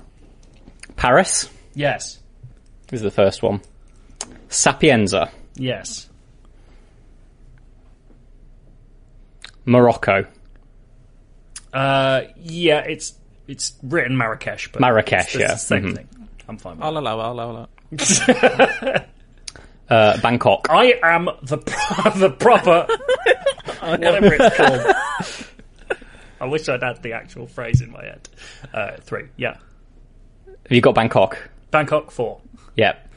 S4: Paris
S1: Yes.
S4: is the first one. Sapienza,
S1: Yes.
S4: Morocco,
S1: Uh, yeah, it's it's written Marrakesh, but
S4: Marrakesh,
S1: it's, it's
S4: yeah.
S1: the same
S4: Mhm.
S1: thing. I'm fine with
S3: I'll allow, I'll allow that.
S4: uh, Bangkok,
S1: I am the pro- the proper whatever it's called. I wish I'd had the actual phrase in my head. Uh, three, yeah.
S4: Have you got Bangkok?
S1: Bangkok four,
S4: Yep.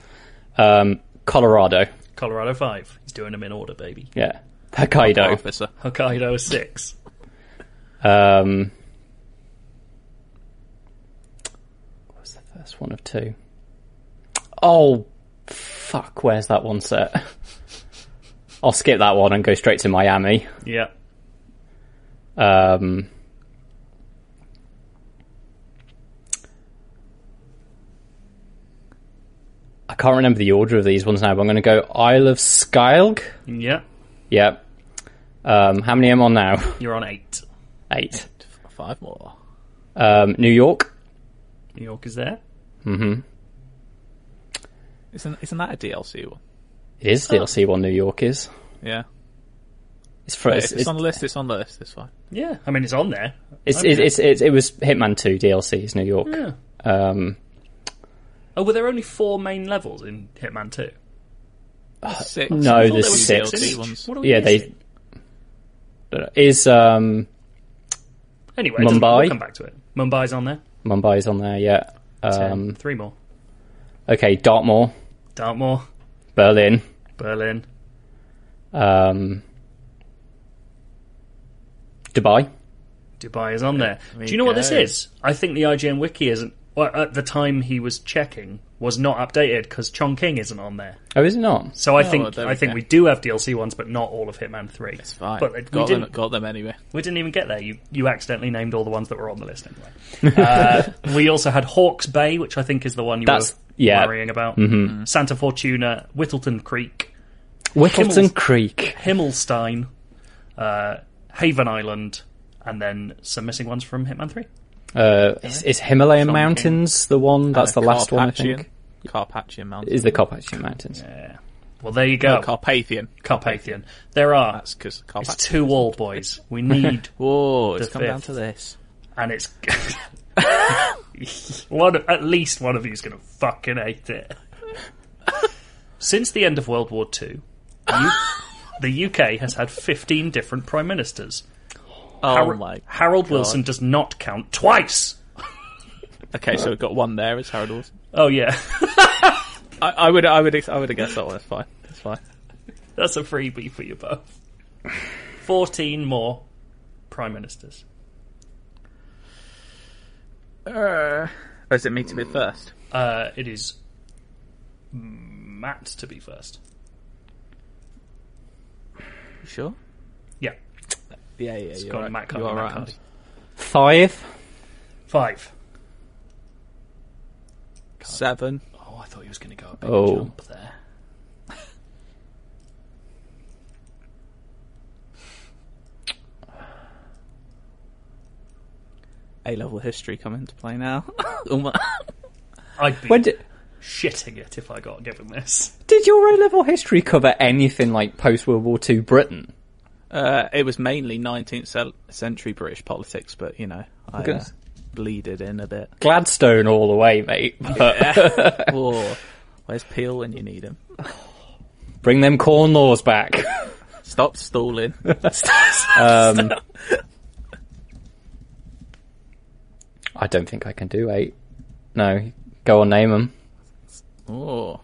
S4: Um, Colorado.
S1: Colorado five. He's doing them in order, baby.
S4: Yeah. Hokkaido.
S3: Officer.
S1: Hokkaido six.
S4: Um, what was the first one of two? Oh, fuck! Where's that one set? I'll skip that one and go straight to Miami.
S1: Yeah.
S4: Um, I can't remember the order of these ones now, but I'm going to go Isle of Sgail.
S1: Yeah.
S4: Yep. Um, how many am I on now?
S1: You're on eight.
S4: Eight.
S3: Five more.
S4: Um, New York.
S1: New York is there.
S4: Mm-hmm.
S3: Isn't, isn't that a DLC one?
S4: It is DLC one. New York is.
S3: Yeah.
S4: It's for
S3: If
S4: it's,
S3: it's,
S4: it's,
S3: on the list, it's on the list, it's fine.
S1: Yeah. I mean, it's on there.
S4: it's,
S1: Okay.
S4: it's, it's, it's- it was Hitman Two DLC is New York.
S1: Yeah.
S4: Um,
S1: Oh, were there only four main levels in Hitman Two?
S3: Six.
S4: no, there's
S3: there were
S4: six.
S3: DLC ones.
S1: What are we
S4: yeah,
S1: missing?
S4: they is um,
S1: Anyway, it doesn't matter.
S4: Mumbai?
S1: We'll come back to it. Mumbai's on there.
S4: Mumbai's on there. Yeah. Um,
S1: Three more.
S4: okay, Dartmoor,
S1: Dartmoor,
S4: Berlin.
S1: Berlin,
S4: Um, Dubai.
S1: Dubai is on there.
S3: There
S1: Do you know what this is? I think the IGN wiki isn't. Well, at the time he was checking, was not updated because Chongqing isn't on there.
S4: Oh, is it not?
S1: So I
S3: Oh,
S1: think
S3: there
S1: I
S3: we
S1: think
S3: go.
S1: we do have DLC ones, but not all of Hitman Three.
S3: It's fine.
S1: But we
S3: got, them,
S1: didn't.
S3: got them anyway.
S1: We didn't even get there. You you accidentally named all the ones that were on the list anyway. uh, we also had Hawke's Bay, which I think is the one you
S4: That's-
S1: were
S4: yeah.
S1: worrying about. Mm-hmm. Santa Fortuna, Whittleton Creek,
S4: Whittleton
S1: Himmel's-
S4: Creek.
S1: Himmelstein, uh, Haven Island, and then some missing ones from Hitman Three.
S4: Uh, is, is Himalayan
S3: Chongqing.
S4: Mountains the one? That's
S3: Uh,
S4: the last one, I think.
S3: Carpathian Mountains.
S4: Is the Carpathian Mountains?
S1: Yeah. Well, there you go.
S3: No, Carpathian.
S1: Carpathian. There are.
S3: That's because
S1: It's
S3: Carpathian.
S1: two all boys. We need,
S3: Whoa, it's
S1: the
S3: come down
S1: fifth.
S3: to this.
S1: and it's one. At least one of you's going to fucking hate it. Since the end of World War Two, U- the UK has had fifteen different prime ministers.
S3: Oh
S1: Har-
S3: my.
S1: Harold
S3: God.
S1: Wilson does not count twice.
S3: Okay, so we've got one there. there. Is Harold Wilson?
S1: Oh yeah,
S3: I, I would, I would, I would have guessed that one. That's fine. That's fine.
S1: that's a freebie for you both. Fourteen more prime ministers.
S3: Uh, or is it me to be first?
S1: Uh, it is Matt to be first.
S3: You sure?
S1: Yeah,
S3: yeah, yeah,
S1: it's
S3: you're right.
S1: Matt
S3: Cardy,
S1: Matt
S3: right.
S1: Cardy.
S4: Five.
S1: Five.
S3: Seven.
S1: Oh, I thought he was going to go a big
S4: oh.
S1: jump there.
S3: A level history come into play now. oh my.
S1: Um, I'd be
S4: when did...
S1: shitting it if I got given this.
S4: Did your A level history cover anything like post World War II Britain?
S3: Uh, it was mainly 19th century British politics, but you know, I
S4: Okay.
S3: uh, bleeded in a bit.
S4: Gladstone all the way, mate. But
S3: Whoa. Where's Peel when you need him?
S4: bring them corn laws back.
S3: Stop stalling.
S4: Um, I don't think I can do eight. No, go on, name them.
S3: Oh.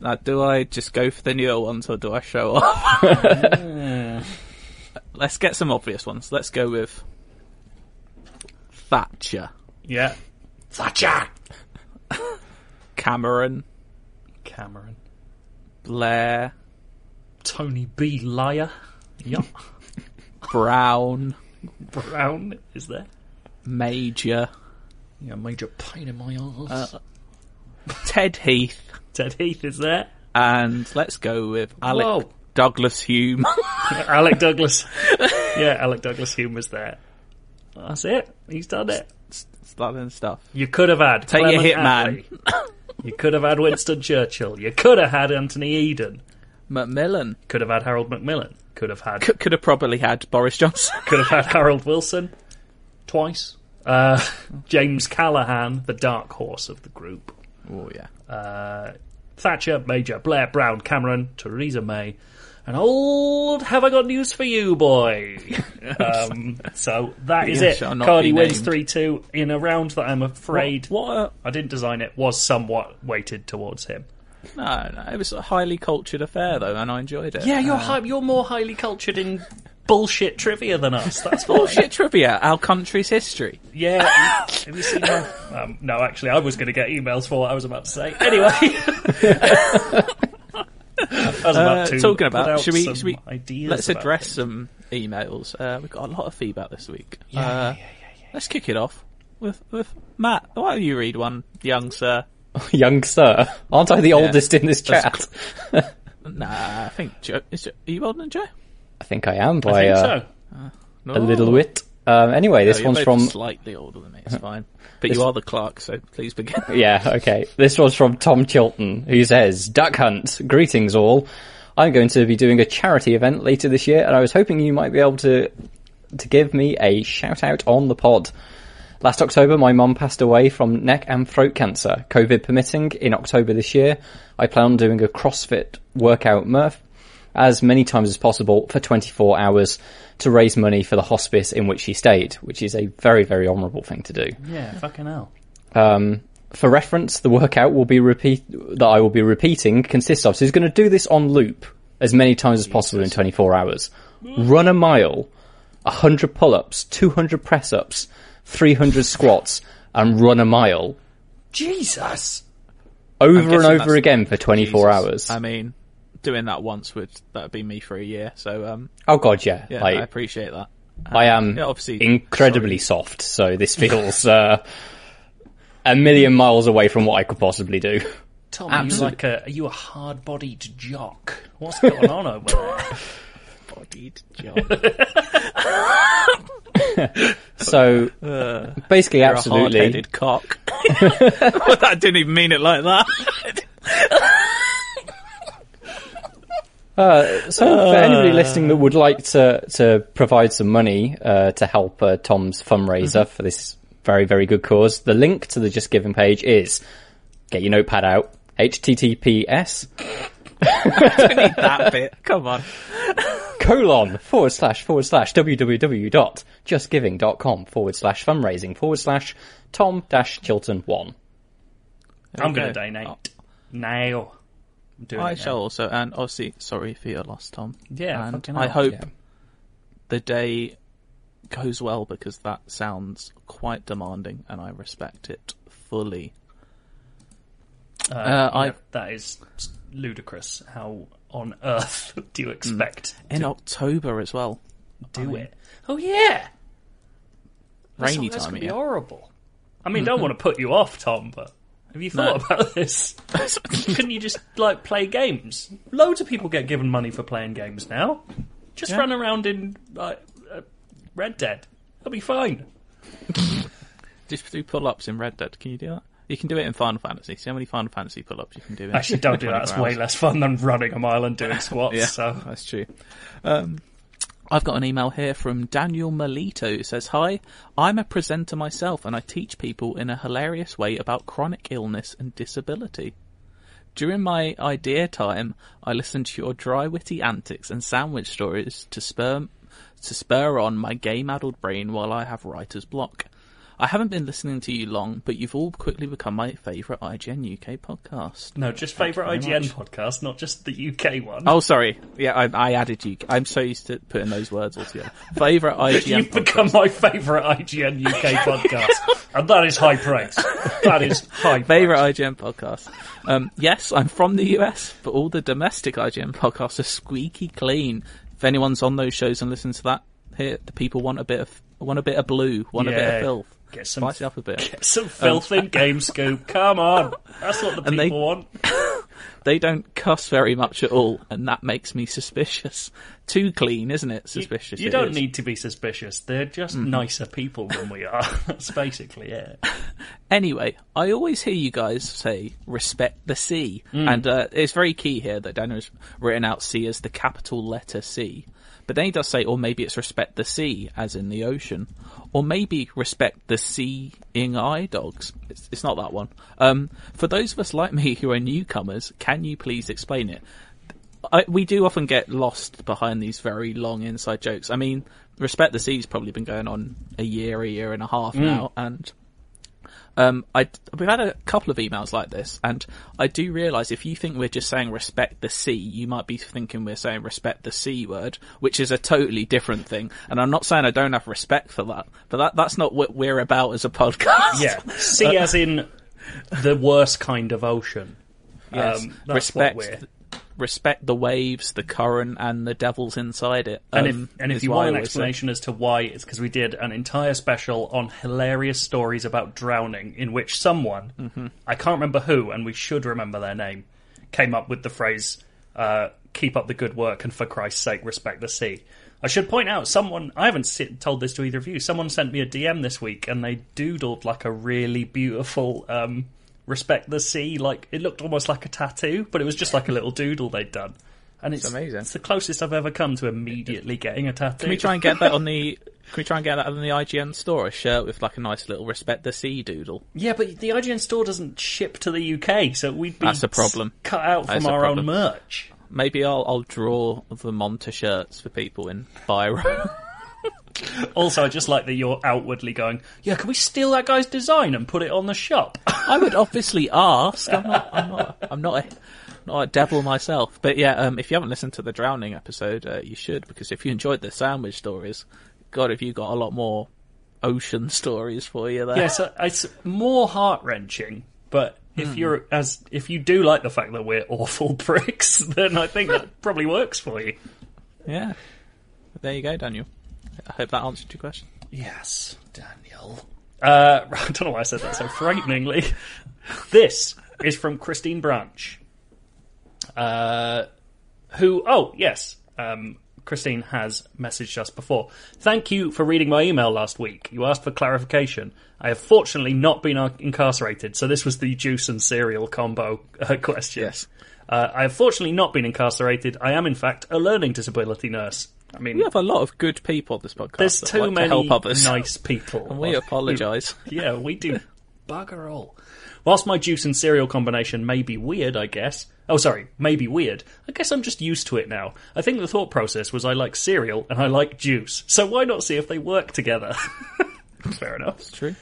S3: Now, do I just go for the newer ones or do I show off? Let's get some obvious ones. Let's go with Thatcher,
S1: Yeah. Thatcher!
S3: Cameron,
S1: Cameron.
S3: Blair,
S1: Tony B. Liar. Yeah.
S3: Brown,
S1: Brown is there.
S3: Major,
S1: Yeah, major pain in my arse.
S3: Uh, Ted Heath,
S1: Ted Heath is there.
S3: and let's go with Alec
S1: Whoa.
S3: Douglas-Home.
S1: Alec Douglas. yeah, Alec Douglas-Home was there. That's it. He's done it.
S3: Starting stuff.
S1: You could have had
S3: Take your
S1: Clement
S3: hitman.
S1: You could have had Winston Churchill. You could have had Anthony Eden.
S3: Macmillan.
S1: Could have had Harold Macmillan. Could have had
S3: Could, could have probably had Boris Johnson.
S1: could have had Harold Wilson twice. Uh, James Callaghan, the dark horse of the group.
S3: Oh, yeah.
S1: Uh, Thatcher, Major, Blair, Brown, Cameron, Theresa May, and old have I got news for you, boy. um, so that is it.
S3: Cardy
S1: wins 3 2 in a round that I'm afraid
S3: What? a-
S1: I didn't design it, was somewhat weighted towards him.
S3: no, no, it was a highly cultured affair, though, and I enjoyed it.
S1: Yeah, you're,
S3: Uh,
S1: hi- you're more highly cultured in bullshit trivia than us. That's.
S3: Bullshit trivia, our country's history.
S1: Yeah. Have you seen my... Um, no, actually, I was going to get emails for what I was about to say. Anyway. I was about
S3: Uh,
S1: to
S3: talking about, should we, should we
S1: ideas
S3: let's address
S1: things.
S3: some emails. Uh, we've got a lot of feedback this week.
S1: Yeah,
S3: uh,
S1: yeah, yeah, yeah,
S3: Let's kick it off with with Matt. Why don't you read one, young sir?
S4: Young sir, aren't I the oldest in this chat?
S3: Nah, I think Joe. Is Joe, are you older than Joe?
S4: I think I am
S1: I
S4: by
S1: think
S4: uh,
S1: so.
S3: No.
S4: a little bit. Um, anyway, this
S3: No, you're
S4: one's from
S3: slightly older than me. It's fine, but you are the clerk, so please begin.
S4: Yeah, okay. This one's from Tom Chilton, who says, Duck Hunt, greetings all. I'm going to be doing a charity event later this year, and I was hoping you might be able to to give me a shout out on the pod. Last October, my mum passed away from neck and throat cancer. COVID permitting, in October this year, I plan on doing a CrossFit workout Murph as many times as possible for 24 hours to raise money for the hospice in which he stayed, which is a very, very honourable thing to do.
S1: Yeah, fucking hell.
S4: Um, for reference, the workout will be repeat that I will be repeating consists of. So he's going to do this on loop as many times as possible in 24 hours. Run a mile, 100 pull-ups, 200 press-ups, 300 squats, and run a mile
S1: Jesus!
S4: over and
S3: guessing
S4: over
S3: that's-
S4: again for 24
S3: Jesus.
S4: hours.
S3: I mean, doing that once would that'd be me for a year. So um,
S4: oh god, yeah.
S3: yeah,
S4: like,
S3: I appreciate that.
S4: I am
S3: yeah, obviously,
S4: incredibly soft, so this feels uh, a million miles away from what I could possibly do.
S1: Tom, are you like a are you a hard bodied jock? What's going on over there?
S3: Bodied jock.
S4: So basically,
S3: You're a
S4: absolutely.
S3: hard-headed cock. But I didn't even mean it like that.
S4: Uh, so for anybody listening that would like to to provide some money uh, to help uh, Tom's fundraiser for this very very good cause, the link to the Just Giving page is get your notepad out. HTTPS Don't need
S3: that bit. Come on.
S4: colon forward slash forward slash www.justgiving.com forward slash fundraising forward slash Tom dash Chilton one.
S1: I'm going to
S3: go.
S1: donate
S3: Oh.
S1: now. Doing
S3: I
S1: now.
S3: shall also, and obviously, sorry for your loss, Tom.
S1: Yeah,
S3: and I hope
S4: Yeah.
S3: the day goes well because that sounds quite demanding, and I respect it fully.
S1: Uh,
S3: Uh, I-
S1: that is ludicrous. How on earth do you expect
S3: In
S1: to
S3: October as well,
S1: do it? Oh yeah,
S3: rainy
S1: that's
S3: time.
S1: gonna be
S3: Yeah.
S1: horrible. I mean, don't want to put you off, Tom, but have you thought
S3: No.
S1: about this? Couldn't you just like play games? Loads of people get given money for playing games now. Just
S3: Yeah.
S1: run around in like uh, Red Dead. That'll be fine.
S3: Just do pull-ups in Red Dead. Can you do that? You can do it in Final Fantasy. See how many Final Fantasy pull-ups you can do. In
S1: Actually, don't do that. It's way less fun than running a mile and doing squats.
S3: Yeah,
S1: So
S3: that's true. Um, I've got an email here from Daniel Melito who says, Hi, I'm a presenter myself and I teach people in a hilarious way about chronic illness and disability. During my idea time, I listen to your dry, witty antics and sandwich stories to spur, to spur on my game-addled brain while I have writer's block. I haven't been listening to you long, but you've all quickly become my favourite IGN UK podcast.
S1: no, just favourite IGN
S3: much.
S1: podcast, not just the UK one.
S3: Oh, sorry. Yeah, I, I added you. I'm so used to putting those words all together. Favorite IGN.
S1: You've
S3: podcast.
S1: become my favourite IGN UK podcast, and that is high praise. That is high
S3: favorite
S1: praise.
S3: IGN podcast. Um, yes, I'm from the US, but all the domestic IGN podcasts are squeaky clean. If anyone's on those shows and listens to that, here the people want a bit of want a bit of blue, want a bit of filth.
S1: Get some-
S3: Spice it up a bit.
S1: Get some filth in Game Scoop. Come on, that's what the people
S3: they-
S1: want.
S3: They don't cuss very much at all, and that makes me suspicious. Too clean, isn't it? Suspicious.
S1: you
S3: it
S1: don't
S3: is.
S1: need to be suspicious. They're just
S3: Mm-hmm.
S1: nicer people than we are. That's basically it.
S3: Anyway, I always hear you guys say respect the C, and uh, it's very key here that Daniel's written out C as the capital letter C. But then he does say, or maybe it's respect the sea, as in the ocean, or maybe respect the seeing eye dogs. It's, it's not that one. Um, for those of us like me who are newcomers, can you please explain it? I, we do often get lost behind these very long inside jokes. I mean, Respect the Sea's probably been going on a year, a year and a half now, and um, I we've had a couple of emails like this, and I do realise if you think we're just saying respect the sea, you might be thinking we're saying respect the c word, which is a totally different thing. And I'm not saying I don't have respect for that, but that that's not what we're about as a podcast.
S1: Yeah, sea as in the worst kind of ocean.
S3: Yes.
S1: Um,
S3: respect. Respect the waves, the current, and the devils inside it.
S1: And
S3: um,
S1: if and if you want an explanation as to why, it's because we did an entire special on hilarious stories about drowning, in which someone
S3: Mm-hmm.
S1: I can't remember who, and we should remember their name, came up with the phrase uh, "Keep up the good work and for Christ's sake, respect the sea." I should point out someone I haven't sit, told this to either of you. Someone sent me a DM this week, and they doodled like a really beautiful. Um, Respect the sea, like it looked almost like a tattoo, but it was just like a little doodle they'd done, and it's,
S3: amazing.
S1: It's the closest I've ever come to immediately getting a tattoo.
S3: Can we try and get that on the? Can we try and get that on the IGN store? A shirt with like a nice little respect the sea doodle.
S1: Yeah, but the IGN store doesn't ship to the UK, so we'd be
S3: That's a problem.
S1: cut out from our own merch.
S3: Maybe I'll I'll draw the Monta shirts for people in Biro.
S1: Also, I just like that you're outwardly going, yeah, can we steal that guy's design and put it on the shop?
S3: I would obviously ask. I'm not. I'm not. I'm not a, not a devil myself. But yeah, um, if you haven't listened to the drowning episode, uh, you should because if you enjoyed the sandwich stories, God, have you got a lot more ocean stories for you there?
S1: yeah, so it's more heart wrenching, but
S3: Hmm.
S1: if you're as if you do like the fact that we're awful pricks, then I think that probably works for you.
S3: Yeah. There you go, Daniel. I hope that answered your question.
S1: Yes, Daniel. Uh, I don't know why I said that so frighteningly. this is from Christine Branch, uh, who, oh, yes, um, Christine has messaged us before. Thank you for reading my email last week. You asked for clarification. I have fortunately not been incarcerated, so this was the juice and cereal combo uh, question.
S3: Yes.
S1: Uh, I have fortunately not been incarcerated. I am, in fact, a learning disability nurse. I mean,
S3: We have a lot of good people on this podcast.
S1: there's too
S3: like to
S1: many
S3: help others.
S1: nice people.
S3: And we apologise.
S1: yeah, we do bugger all. Whilst my juice and cereal combination may be weird, I guess. Oh, sorry, may be weird. I guess I'm just used to it now. I think the thought process was I like cereal and I like juice, so why not see if they work together? Fair enough.
S3: It's true.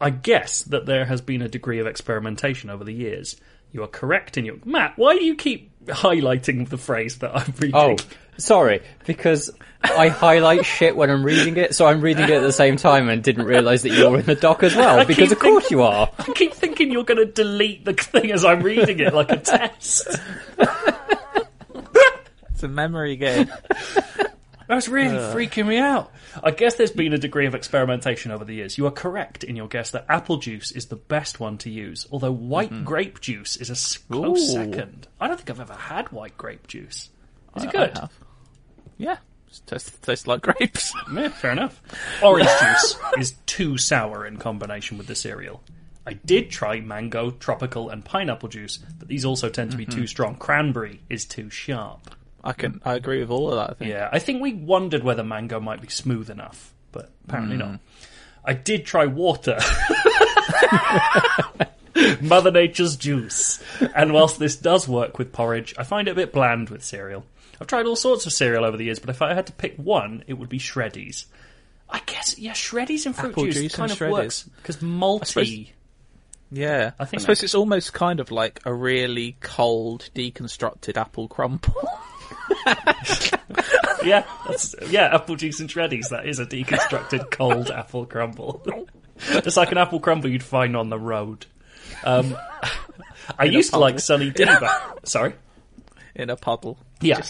S1: I guess that there has been a degree of experimentation over the years. You are correct in your Matt. Why do you keep highlighting the phrase that I'm reading?
S4: Oh, sorry, because I highlight shit when I'm reading it, so I'm reading it at the same time and didn't realise that you're in the doc as well,
S1: I
S4: because
S1: keep
S4: of course
S1: think-
S4: you are.
S1: I keep thinking you're going to delete the thing as I'm reading it like a test.
S3: It's a memory game.
S1: That's really freaking me out. I guess there's been a degree of experimentation over the years. You are correct in your guess that apple juice is the best one to use, although white mm-hmm. grape juice is a close
S3: Ooh.
S1: second. I don't think I've ever had white grape juice. Is it
S3: I-
S1: good?
S3: Yeah. tastes, tastes like grapes.
S1: Yeah, fair enough. Orange juice is too sour in combination with the cereal. I did try mango, tropical, and pineapple juice, but these also tend to be too mm-hmm. strong. Cranberry is too sharp.
S3: I can I agree with all of that. I think.
S1: Yeah, I think we wondered whether mango might be smooth enough, but apparently not. Mm. I did try water. Mother Nature's juice. And whilst this does work with porridge, I find it a bit bland with cereal. I've tried all sorts of cereal over the years, but if I had to pick one, it would be Shreddies. I guess, yeah, Shreddies and fruit
S3: Apple
S1: juice,
S3: juice
S1: kind of works because malty.
S3: suppose- Yeah,
S1: I think
S3: I
S1: suppose
S3: it's almost kind of like a really cold, deconstructed apple crumble.
S1: Yeah, yeah, apple juice and Shreddies. That is a deconstructed cold apple crumble. it's like an apple crumble you'd find on the road. Um, I used to like. Sunny D back. Sorry.
S3: in a puddle.
S1: Yeah.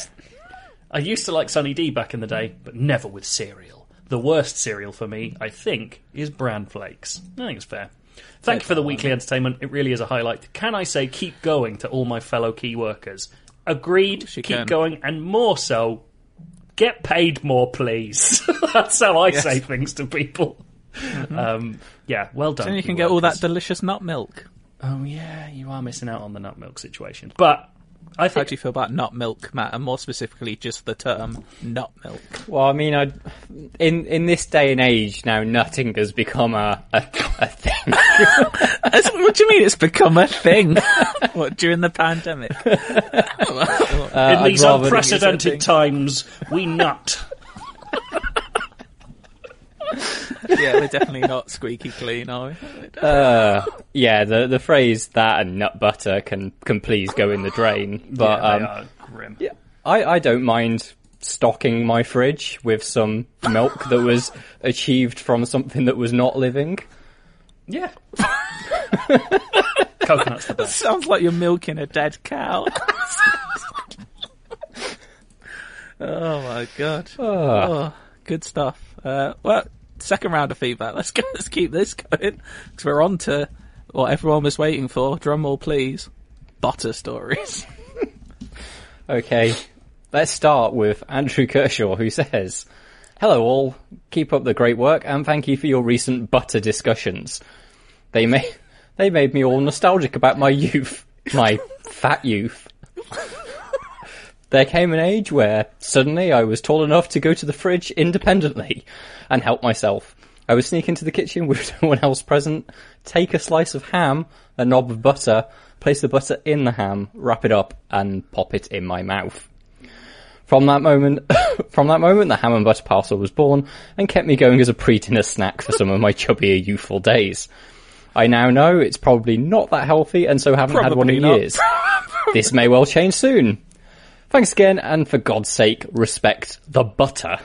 S1: I used to like Sunny D back in the day, but never with cereal. The worst cereal for me, I think, is bran flakes. I think it's fair. Thank you for the weekly entertainment. It really is a highlight. Can I say keep going to all my fellow key workers? Agreed, keep
S3: can.
S1: going, and more so, get paid more, please. That's how I say things to people. Um, yeah, well done.
S3: Then you can get all that delicious nut milk.
S1: oh, yeah, you are missing out on the nut milk situation. But I
S3: How do you feel about nut milk, Matt? And more specifically, just the term nut milk.
S4: Well, I mean, I in in this day and age now, nutting has become a a, a thing.
S3: What do you mean it's become a thing? what, during the pandemic?
S4: Uh,
S1: in these unprecedented times, we nut.
S3: yeah, we're definitely not squeaky clean, are we?
S4: Uh, yeah, the the phrase that and nut butter can can please go in the drain. But
S1: yeah, they
S4: um,
S1: are grim.
S4: Yeah, I, I don't mind stocking my fridge with some milk that was achieved from something that was not living.
S1: Yeah. Coconut's the best.
S3: Sounds like you're milking a dead cow. oh my god. Oh, good stuff. Uh, well, second round of feedback. Let's go. Let's keep this going because we're on to what everyone was waiting for. Drum roll, please. Butter stories.
S4: Okay, let's start with Andrew Kershaw, who says, Hello all, keep up the great work and thank you for your recent butter discussions. They made, they made me all nostalgic about my youth, my fat youth. There came an age where suddenly I was tall enough to go to the fridge independently and help myself. I would sneak into the kitchen with no one else present, take a slice of ham, a knob of butter, place the butter in the ham, wrap it up, and pop it in my mouth. From that moment, from that moment, the ham and butter parcel was born and kept me going as a pre-dinner snack for some of my chubbier youthful days. I now know it's probably not that healthy and so haven't had one in
S3: not.
S4: years. this may well change soon. Thanks again, and for God's sake, respect the butter.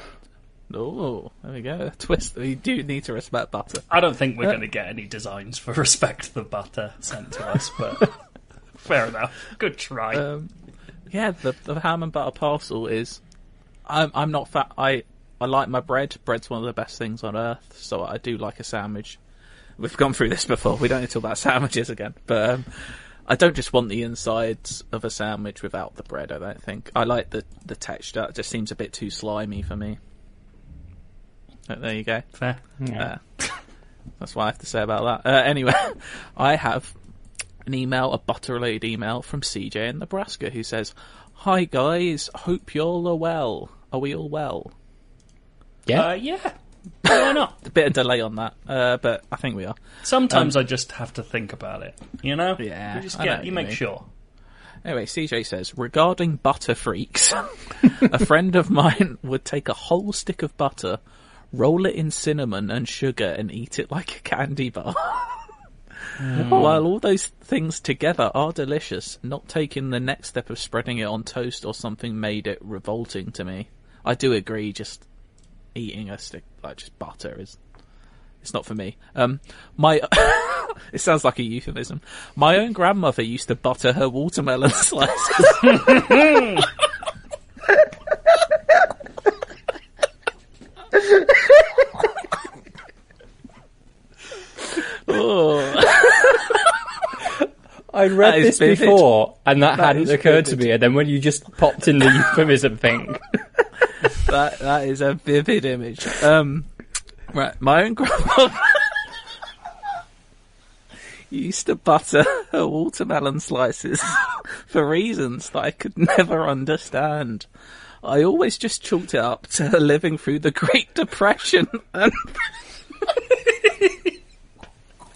S3: Oh, there we go. Twist. We do need to respect butter.
S1: I don't think we're going to get any designs for Respect the Butter sent to us, but fair enough. Good try.
S3: Um, yeah, the the ham and butter parcel is. I'm I'm not fat. I I like my bread. Bread's one of the best things on earth. So I do like a sandwich. We've gone through this before. We don't need to talk about sandwiches again. But um, I don't just want the insides of a sandwich without the bread. I don't think I like the the texture. It just seems a bit too slimy for me. Uh, There you go.
S1: fair.
S3: Uh, that's what I have to say about that. Uh, anyway, I have an email, a butter related email from CJ in Nebraska who says, Hi guys, hope y'all are well. Are we all well?
S4: Yeah.
S1: Uh, yeah. Why not?
S3: A bit of delay on that, uh, but I think we are.
S1: Sometimes I just have to think about it. You know?
S3: Yeah,
S1: You just get, you
S3: you
S1: make
S3: mean.
S1: sure.
S3: Anyway, CJ says, regarding butter freaks, a friend of mine would take a whole stick of butter, roll it in cinnamon and sugar, and eat it like a candy bar. While all those things together are delicious, not taking the next step of spreading it on toast or something made it revolting to me. I do agree, just eating a stick, like just butter is, it's not for me. Um, my, it sounds like a euphemism. My own grandmother used to butter her watermelon slices.
S4: I read
S3: That is
S4: this
S3: vivid.
S4: before, and that,
S3: That
S4: hadn't
S3: is
S4: occurred to
S3: vivid.
S4: me. And then when you just popped in the euphemism thing,
S3: that that is a vivid image. Um, right, my own grandmother used to butter her watermelon slices for reasons that I could never understand. I always just chalked it up to her living through the Great Depression and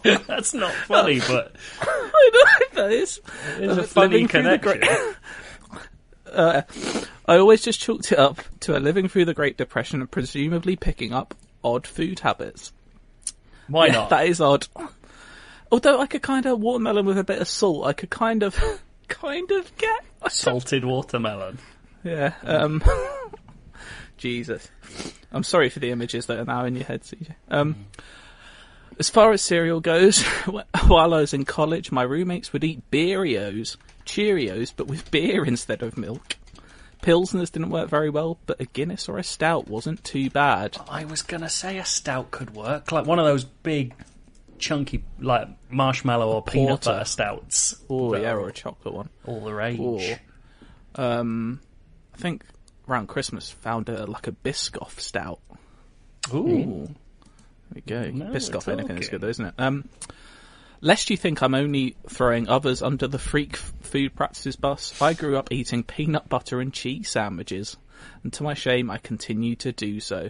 S1: That's not funny, but
S3: I know that is
S1: it's a funny
S3: living through the
S1: connection.
S3: uh, I always just chalked it up to her living through the Great Depression and presumably picking up odd food habits.
S1: Why
S3: Yeah,
S1: not?
S3: That is odd. Although I could kind of watermelon with a bit of salt, I could kind of, kind of get.
S1: Salted watermelon.
S3: Yeah. Um. Jesus. I'm sorry for the images that are now in your head, CJ. Um. As far as cereal goes, while I was in college, my roommates would eat Beerios, Cheerios, but with beer instead of milk. Pilsners didn't work very well, but a Guinness or a Stout wasn't too bad.
S1: I was gonna say a stout could work, like one of those big, chunky, like marshmallow or peanut
S3: porter.
S1: butter stouts.
S3: Oh yeah, or a chocolate one.
S1: all the rage.
S3: Or, um, I think around Christmas found a like a Biscoff Stout.
S1: Ooh.
S3: There we go.
S1: Now
S3: Biscoff, anything is
S1: talking.
S3: good, though, isn't it? Um, lest you think I'm only throwing others under the freak food practices bus, I grew up eating peanut butter and cheese sandwiches, and to my shame, I continue to do so.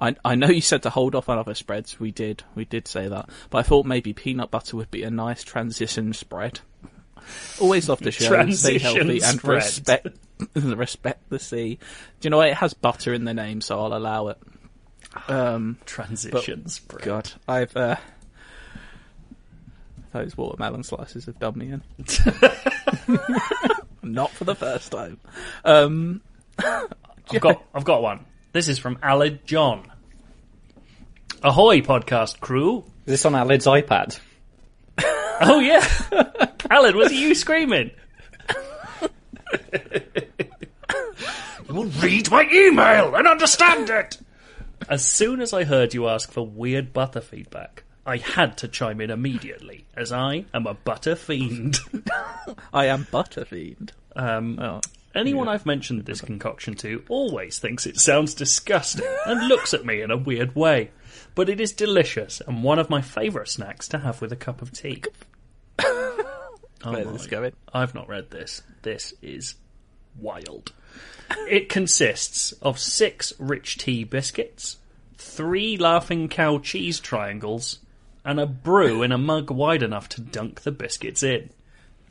S3: I, I know you said to hold off on other spreads. We did. We did say that. But I thought maybe peanut butter would be a nice transition spread. Always love the show. Stay
S1: Transition
S3: healthy and
S1: spread.
S3: respect respect the sea. Do you know what? It has butter in the name, so I'll allow it. Um,
S1: Transitions. spread.
S3: God, I've uh, those watermelon slices have done me in. Not for the first time. Um,
S1: I've got, I've got one. This is from Aled John. Ahoy, podcast crew.
S4: Is this on Aled's iPad?
S1: Oh yeah, Aled, was it you screaming? you will read my email and understand it. As soon as I heard you ask for weird butter feedback, I had to chime in immediately, as I am a butter fiend.
S3: I am Butterfiend.
S1: Um,
S3: Oh,
S1: anyone I've mentioned this concoction to always thinks it sounds disgusting and looks at me in a weird way. But it is delicious and one of my favourite snacks to have with a cup of tea. Oh
S3: where's
S1: my
S3: this going?
S1: I've not read this. This is wild. It consists of six rich tea biscuits, three laughing cow cheese triangles, and a brew in a mug wide enough to dunk the biscuits in.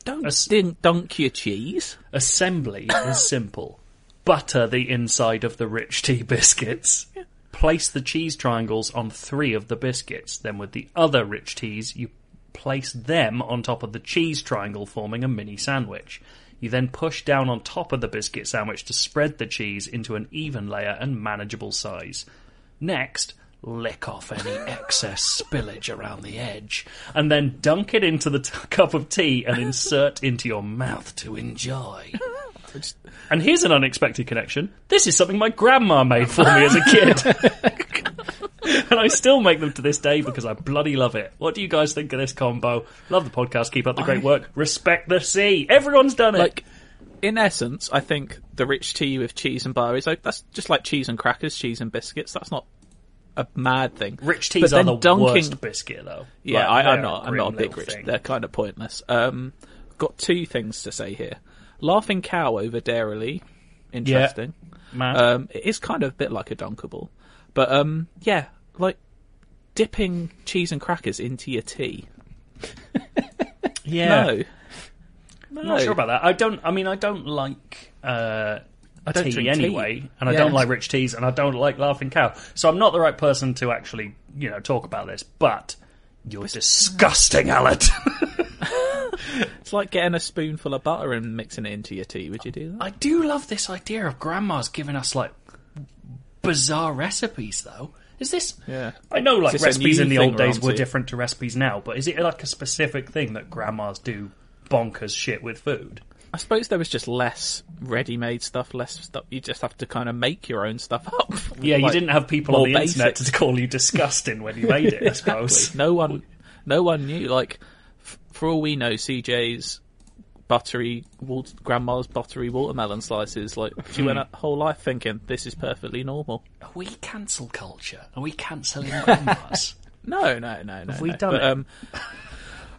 S3: Don't
S1: s-
S3: dink dunk your cheese.
S1: Assembly is simple. Butter the inside of the rich tea biscuits. Place the cheese triangles on three of the biscuits. Then with the other rich teas, you place them on top of the cheese triangle, forming a mini sandwich. You then push down on top of the biscuit sandwich to spread the cheese into an even layer and manageable size. Next, lick off any excess spillage around the edge, and then dunk it into the t- cup of tea and insert into your mouth to enjoy. And here's an unexpected connection. This is something my grandma made for me as a kid. and I still make them to this day because I bloody love it. What do you guys think of this combo? Love the podcast. Keep up the great
S3: I-
S1: work. Respect the sea. Everyone's done it.
S3: Like, in essence, I think the rich tea with cheese and butter is like that's just like cheese and crackers, cheese and biscuits. That's not a mad thing.
S1: Rich teas are the
S3: dunking-
S1: worst biscuit, though.
S3: Yeah,
S1: Like,
S3: I, I'm not. I'm not a big rich.
S1: thing.
S3: They're kind of pointless. Um, got two things to say here. Laughing cow over Dairylea, interesting.
S1: Man.
S3: Um, it is kind of a bit like a dunkable, but um, yeah, like dipping cheese and crackers into your tea.
S1: yeah.
S3: No, no,
S1: I'm not sure about that. I don't. I mean, I don't like uh,
S3: I don't
S1: tea
S3: drink tea.
S1: anyway, and I
S3: Yeah.
S1: don't like rich teas, and I don't like laughing cow. So I'm not the right person to actually, you know, talk about this. But you're disgusting, Alan.
S3: It's like getting a spoonful of butter and mixing it into your tea. Would you do that?
S1: I do love this idea of grandma's giving us like bizarre recipes, though. Is this?
S3: Yeah.
S1: I know, like
S3: Is this a
S1: recipes in the old days were different to recipes now, but is it like a specific thing that grandmas do bonkers shit with food?
S3: I suppose there was just less ready-made stuff, less stuff. You just have to kind of make your own stuff up.
S1: Yeah, you didn't have people on
S3: more
S1: the internet to call you disgusting when you made it. I suppose.
S3: No one, no one knew. Like, f- for all we know, CJ's buttery wal- grandma's buttery watermelon slices. Like she went a whole life thinking this is perfectly normal.
S1: Are we cancel culture? Are we cancelling grandmas?
S3: No, no, no, no.
S1: Have we
S3: no.
S1: done
S3: but,
S1: it?
S3: Um,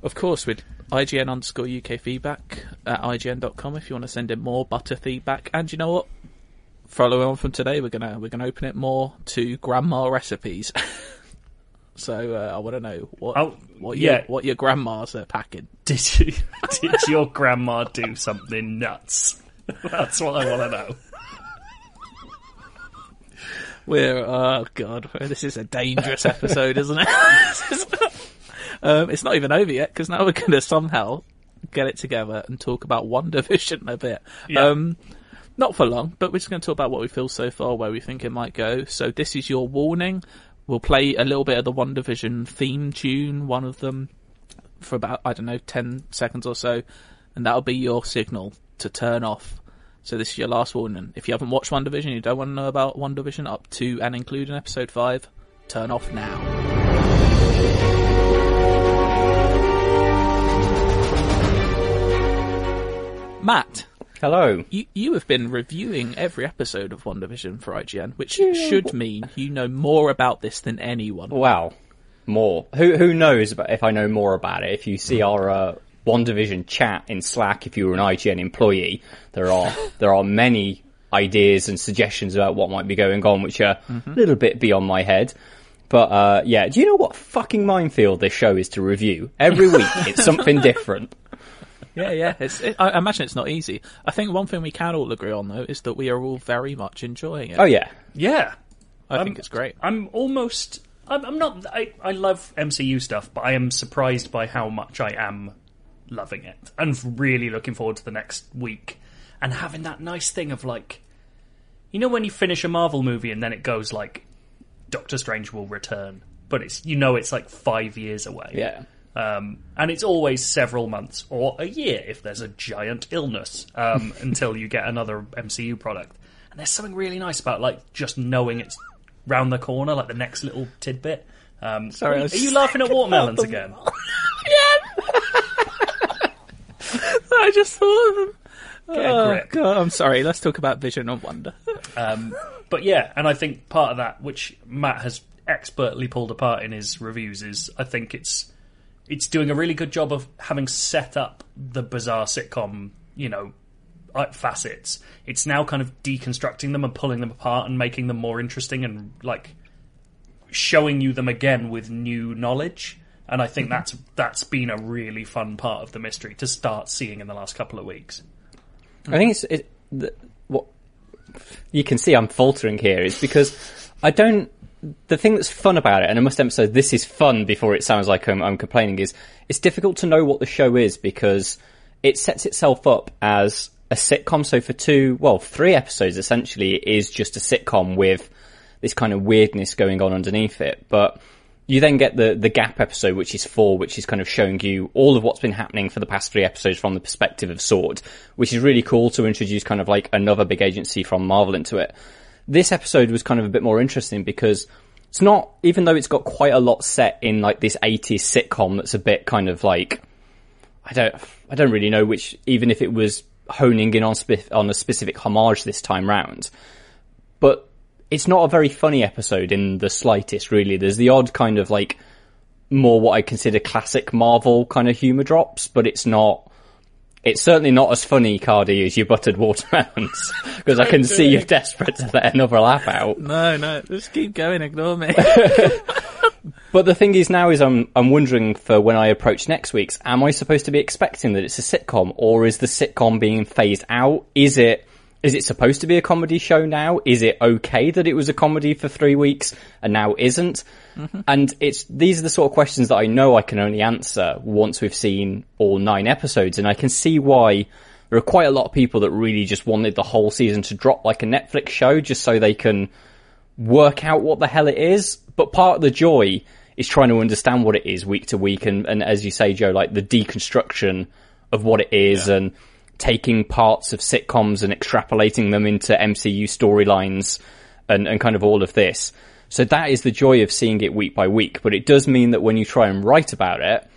S3: of course, with IGN underscore UK feedback at IGN.com if you want to send in more butter feedback. And you know what? Following on from today, we're gonna we're gonna open it more to grandma recipes. so uh, I want to know what
S1: Oh,
S3: what
S1: yeah.
S3: your, what your grandmas are packing.
S1: did you, did your grandma do something nuts? That's what I want to know.
S3: We're oh god, this is a dangerous episode, isn't it? Um, it's not even over yet because now we're going to somehow get it together and talk about WandaVision a bit.
S1: Yeah.
S3: Um, not for long, but we're just going to talk about what we feel so far, where we think it might go. So this is your warning. We'll play a little bit of the WandaVision theme tune, one of them, for about I don't know ten seconds or so, and that'll be your signal to turn off. So this is your last warning. If you haven't watched WandaVision, you don't want to know about WandaVision up to and including episode five, turn off now. Matt,
S4: Hello.
S3: you you have been reviewing every episode of WandaVision for IGN, which should mean you know more about this than anyone.
S4: Wow. More. Who who knows about if I know more about it? If you see our uh, WandaVision chat in Slack, if you were an IGN employee, there are there are many ideas and suggestions about what might be going on, which are a little bit beyond my head. But uh, yeah, do you know what fucking minefield this show is to review? Every week, it's something different.
S3: Yeah, yeah. It's, it, I imagine it's not easy. I think one thing we can all agree on though is that we are all very much enjoying it.
S4: Oh yeah,
S1: Yeah,
S3: I think it's great.
S1: I'm almost. I'm, I'm not. I, I love MCU stuff, but I am surprised by how much I am loving it, and really looking forward to the next week, and having that nice thing of like, you know, when you finish a Marvel movie and then it goes like, Doctor Strange will return, but it's you know it's like five years away.
S4: yeah.
S1: Um, and it's always several months or a year if there's a giant illness um, until you get another MCU product. And there's something really nice about like just knowing it's round the corner, like the next little tidbit. Um,
S3: Sorry, I
S1: are, you laughing at watermelons again?
S3: I just thought of them.
S1: Get a
S3: Oh. God, I'm sorry. Let's talk about Vision and Wonder.
S1: But yeah, and I think part of that, which Matt has expertly pulled apart in his reviews, is I think it's it's doing a really good job of having set up the bizarre sitcom, you know, uh, facets. It's now kind of deconstructing them and pulling them apart and making them more interesting and like showing you them again with new knowledge. And I think that's that's been a really fun part of the mystery to start seeing in the last couple of weeks.
S4: I think it's it, the, what you can see. I'm faltering here is because I don't. The thing that's fun about it, and I must emphasize, this is fun before it sounds like I'm, I'm complaining. Is it's difficult to know what the show is because it sets itself up as a sitcom. So for two, well, three episodes essentially, it is just a sitcom with this kind of weirdness going on underneath it. But you then get the the gap episode, which is four, which is kind of showing you all of what's been happening for the past three episodes from the perspective of Sword, which is really cool to introduce kind of like another big agency from Marvel into it. This episode was kind of a bit more interesting because it's not, even though it's got quite a lot set in like this 80s sitcom that's a bit kind of like, I don't, I don't really know which, even if it was honing in on, spe- on a specific homage this time round. But it's not a very funny episode in the slightest, really. There's the odd kind of like more what I consider classic Marvel kind of humor drops, but it's not. It's certainly not as funny, Cardy, as your buttered watermelons, because I can see you're desperate to let another laugh out.
S3: No, no. Just keep going. Ignore me.
S4: But the thing is now is I'm I'm wondering for when I approach next week's, am I supposed to be expecting that it's a sitcom, or is the sitcom being phased out? Is it is it supposed to be a comedy show now? Is it okay that it was a comedy for three weeks and now isn't? Mm-hmm. And it's these are the sort of questions that I know I can only answer once we've seen all nine episodes, and I can see why there are quite a lot of people that really just wanted the whole season to drop like a Netflix show just so they can work out what the hell it is. But part of the joy is trying to understand what it is week to week, and, and as you say, Joe, like the deconstruction of what it is, and taking parts of sitcoms and extrapolating them into MCU storylines, and, and kind of all of this. So that is the joy of seeing it week by week. But it does mean that when you try and write about it,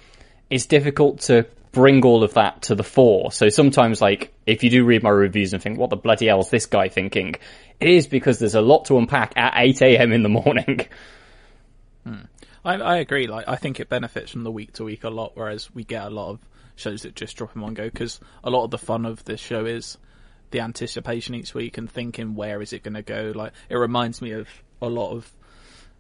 S4: it's difficult to bring all of that to the fore. So sometimes, like, if you do read my reviews and think, what the bloody hell is this guy thinking? It is because there's a lot to unpack at 8am in the morning. Hmm.
S3: I, I agree. Like, I think it benefits from the week to week a lot, whereas we get a lot of shows that just drop in one go. Because a lot of the fun of this show is the anticipation each week and thinking where is it going to go. Like, it reminds me of a lot of.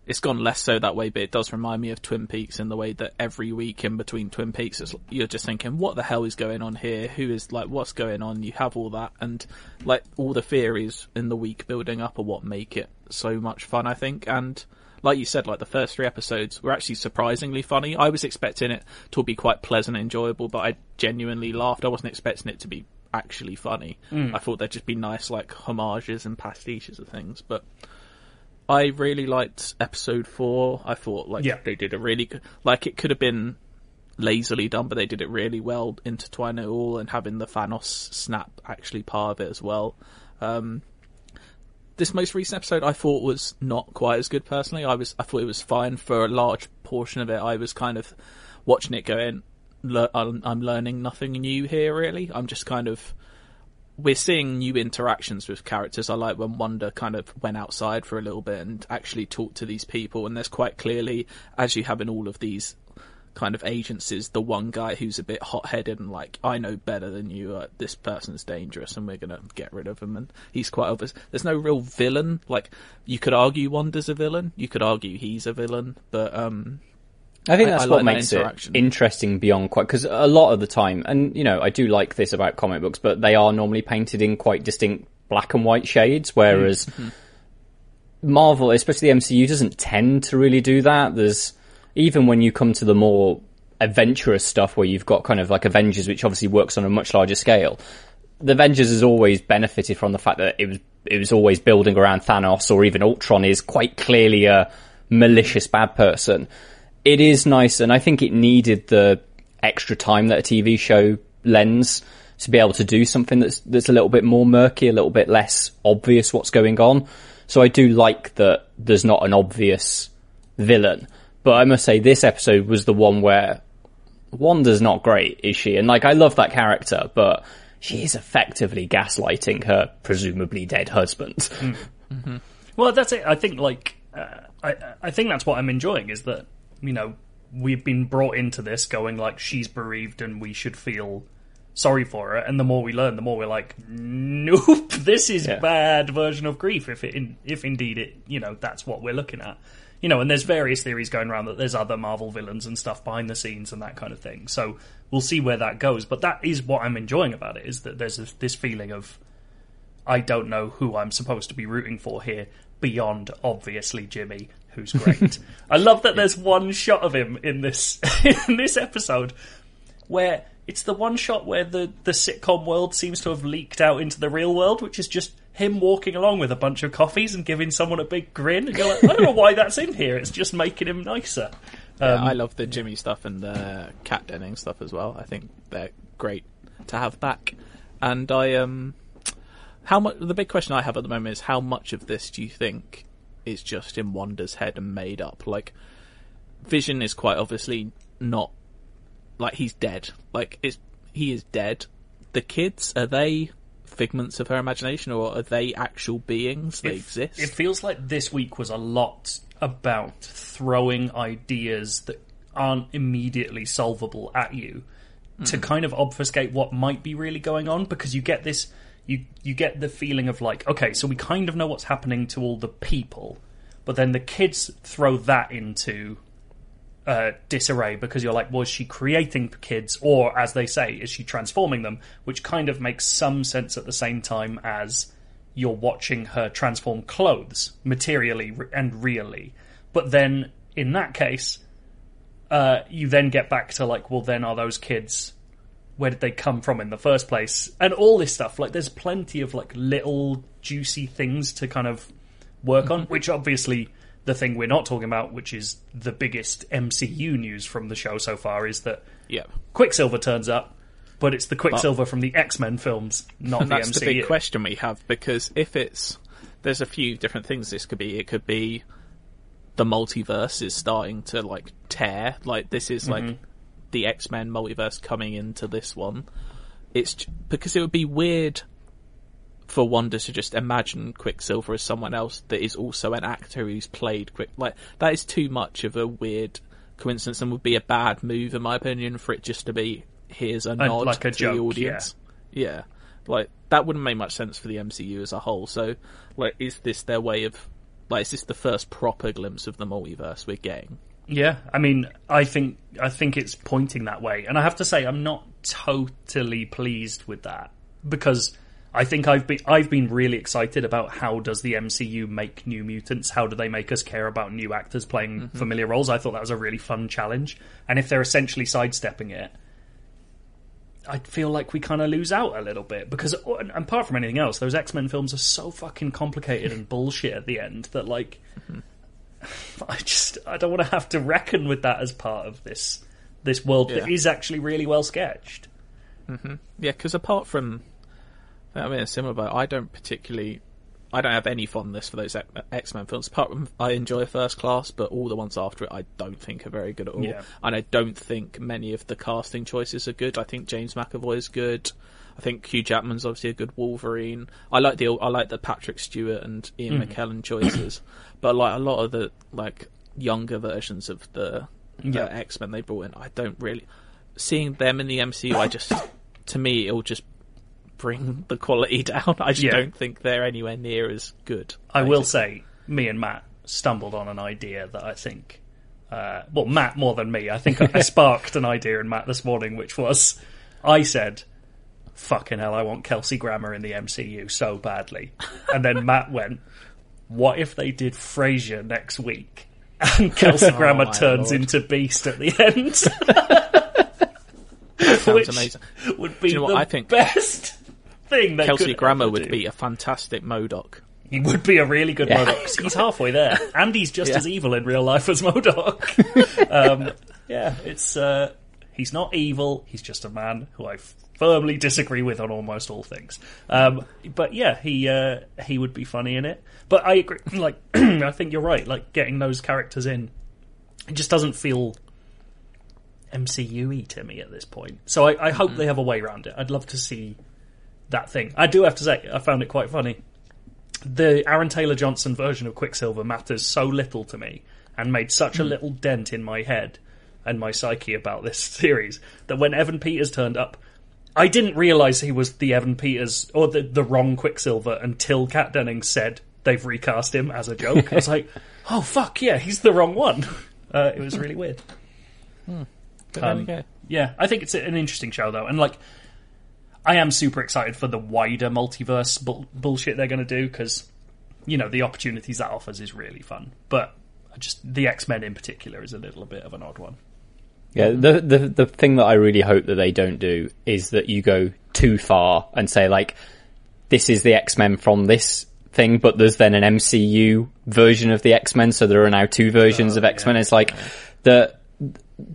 S3: It's gone less so that way, but it does remind me of Twin Peaks in the way that every week in between Twin Peaks, you're just thinking, what the hell is going on here? Who is like, what's going on? You have all that, and like all the theories in the week building up are what make it so much fun, I think. And like you said, like the first three episodes were actually surprisingly funny. I was expecting it to be quite pleasant and enjoyable, but I genuinely laughed. I wasn't expecting it to be actually funny. I thought there'd just be nice like homages and pastiches of things, but I really liked episode four. I thought like
S1: Yeah.
S3: they did a really good, like it could have been lazily done, but they did it really well, intertwining it all and having the Thanos snap actually part of it as well. Um, this most recent episode I thought was not quite as good personally. I was I thought it was fine for a large portion of it. I was kind of watching it going, "Le- I'm learning nothing new here. Really, I'm just kind of we're seeing new interactions with characters. I like when Wanda kind of went outside for a little bit and actually talked to these people. And there's quite clearly, as you have in all of these kind of agencies, the one guy who's a bit hot headed and like, I know better than you. Uh, this person's dangerous, and we're gonna get rid of him. And he's quite obvious. There's no real villain. Like you could argue Wanda's a villain. You could argue he's a villain, but um,
S4: I think that's
S3: I
S4: what
S3: like that
S4: makes it
S3: interaction.
S4: interesting beyond quite because a lot of the time, and you know, I do like this about comic books, but they are normally painted in quite distinct black and white shades, whereas Marvel, especially the MCU, doesn't tend to really do that. There's even when you come to the more adventurous stuff where you've got kind of like Avengers, which obviously works on a much larger scale. The Avengers has always benefited from the fact that it was it was always building around Thanos or even Ultron is quite clearly a malicious bad person. It is nice, and I think it needed the extra time that a TV show lends to be able to do something that's that's a little bit more murky, a little bit less obvious what's going on. So I do like that there's not an obvious villain. But I must say this episode was the one where Wanda's not great, is she? And like I love that character, but she is effectively gaslighting her presumably dead husband.
S1: Well, that's it. I think like uh, I I think that's what I'm enjoying is that you know we've been brought into this going like she's bereaved and we should feel sorry for her, and the more we learn, the more we're like, nope, this is
S4: Yeah.
S1: bad version of grief. If it in, if indeed it you know that's what we're looking at. You know, and there's various theories going around that there's other Marvel villains and stuff behind the scenes and that kind of thing. So we'll see where that goes. But that is what I'm enjoying about it is that there's this, this feeling of I don't know who I'm supposed to be rooting for here beyond obviously Jimmy, who's great. I love that there's one shot of him in this in this episode where it's the one shot where the the sitcom world seems to have leaked out into the real world, which is just him walking along with a bunch of coffees and giving someone a big grin. And you're like, I don't know why that's in here. It's just making him nicer.
S3: Yeah,
S1: Um,
S3: I love the Jimmy stuff and the Kat Denning stuff as well. I think they're great to have back. And I um, how much? The big question I have at the moment is how much of this do you think is just in Wanda's head and made up? Like, Vision is quite obviously not like he's dead. Like, it's he is dead. The kids are they figments of her imagination or are they actual beings? They
S1: it,
S3: exist.
S1: It feels like this week was a lot about throwing ideas that aren't immediately solvable at you to mm. kind of obfuscate what might be really going on because you get this you you get the feeling of like okay so we kind of know what's happening to all the people but then the kids throw that into uh, disarray because you're like, was she creating kids, or as they say, is she transforming them? Which kind of makes some sense at the same time as you're watching her transform clothes materially and really. But then in that case, uh, you then get back to like, well, then are those kids? Where did they come from in the first place? And all this stuff. Like, there's plenty of like little juicy things to kind of work on, which obviously the thing we're not talking about, which is the biggest MCU news from the show so far, is that
S3: yeah.
S1: Quicksilver turns up, but it's the Quicksilver from the X Men films, not the
S3: that's
S1: MCU.
S3: the big question we have because if it's there's a few different things this could be. It could be the multiverse is starting to like tear. Like this is like mm-hmm. the X Men multiverse coming into this one. It's because it would be weird for Wanda to just imagine Quicksilver as someone else that is also an actor who's played Quick. Like that is too much of a weird coincidence and would be a bad move, in my opinion, for it just to be here's a nod
S1: like a
S3: to
S1: joke,
S3: the audience. Yeah. like that wouldn't make much sense for the MCU as a whole. So, like, is this their way of like is this the first proper glimpse of the multiverse we're getting?
S1: Yeah, I mean, I think I think it's pointing that way, and I have to say, I'm not totally pleased with that because I think I've been I've been really excited about how does the MCU make New Mutants? How do they make us care about new actors playing mm-hmm. familiar roles? I thought that was a really fun challenge, and if they're essentially sidestepping it, I feel like we kind of lose out a little bit because, oh, apart from anything else, those X Men films are so fucking complicated and bullshit at the end that like. Mm-hmm. I just I don't want to have to reckon with that as part of this this world that
S3: Yeah.
S1: is actually really well sketched. Mm-hmm.
S3: Yeah, because apart from, I mean, it's similar, but I don't particularly, I don't have any fondness for those X Men films. Apart from, I enjoy First Class, but all the ones after it, I don't think are very good at all.
S1: Yeah.
S3: And I don't think many of the casting choices are good. I think James McAvoy is good. I think Hugh Jackman's obviously a good Wolverine. I like the I like the Patrick Stewart and Ian McKellen choices, but like a lot of the like younger versions of the
S1: Yeah.
S3: uh, X Men they brought in, I don't really seeing them in the MCU. I just to me it'll just bring the quality down. I just
S1: Yeah.
S3: don't think they're anywhere near as good.
S1: I will say, me and Matt stumbled on an idea that I think, uh, well, Matt more than me. I think I sparked an idea in Matt this morning, which was, I said, "Fucking hell, I want Kelsey Grammer in the MCU so badly," and then Matt went, "What if they did Frasier next week?" And Kelsey Grammer
S3: my
S1: turns
S3: Lord.
S1: into Beast at the end.
S3: Sounds
S1: which
S3: amazing.
S1: would be
S3: you know what?
S1: the
S3: I think
S1: best thing
S3: Kelsey
S1: could
S3: Grammer would
S1: do.
S3: be a fantastic MODOK.
S1: He would be a really good
S3: Yeah.
S1: MODOK. He's halfway there, and he's just
S3: Yeah.
S1: as evil in real life as MODOK. um, yeah, it's uh, he's not evil. He's just a man who I firmly disagree with on almost all things. Um, but yeah, he uh, he would be funny in it. But I agree. Like, I think you're right. Like getting those characters in, it just doesn't feel MCU-y to me at this point. So I, I hope they have a way around it. I'd love to see that thing. I do have to say, I found it quite funny the Aaron Taylor Johnson version of Quicksilver matters so little to me and made such a little dent in my head and my psyche about this series that when Evan Peters turned up, I didn't realise he was the Evan Peters or the, the wrong Quicksilver until Kat Dennings said they've recast him as a joke. I was like, oh fuck yeah, he's the wrong one. Uh, it was really weird.
S3: We
S1: Um. Yeah, I think it's an interesting show though, and like, I am super excited for the wider multiverse bull- bullshit they're going to do because, you know, the opportunities that offers is really fun. But just the X Men in particular is a little bit of an odd one.
S4: Yeah, the, the the thing that I really hope that they don't do is that you go too far and say like, this is the X Men from this thing, but there's then an MCU version of the X Men, so there are now two versions oh, of X Men. It's like the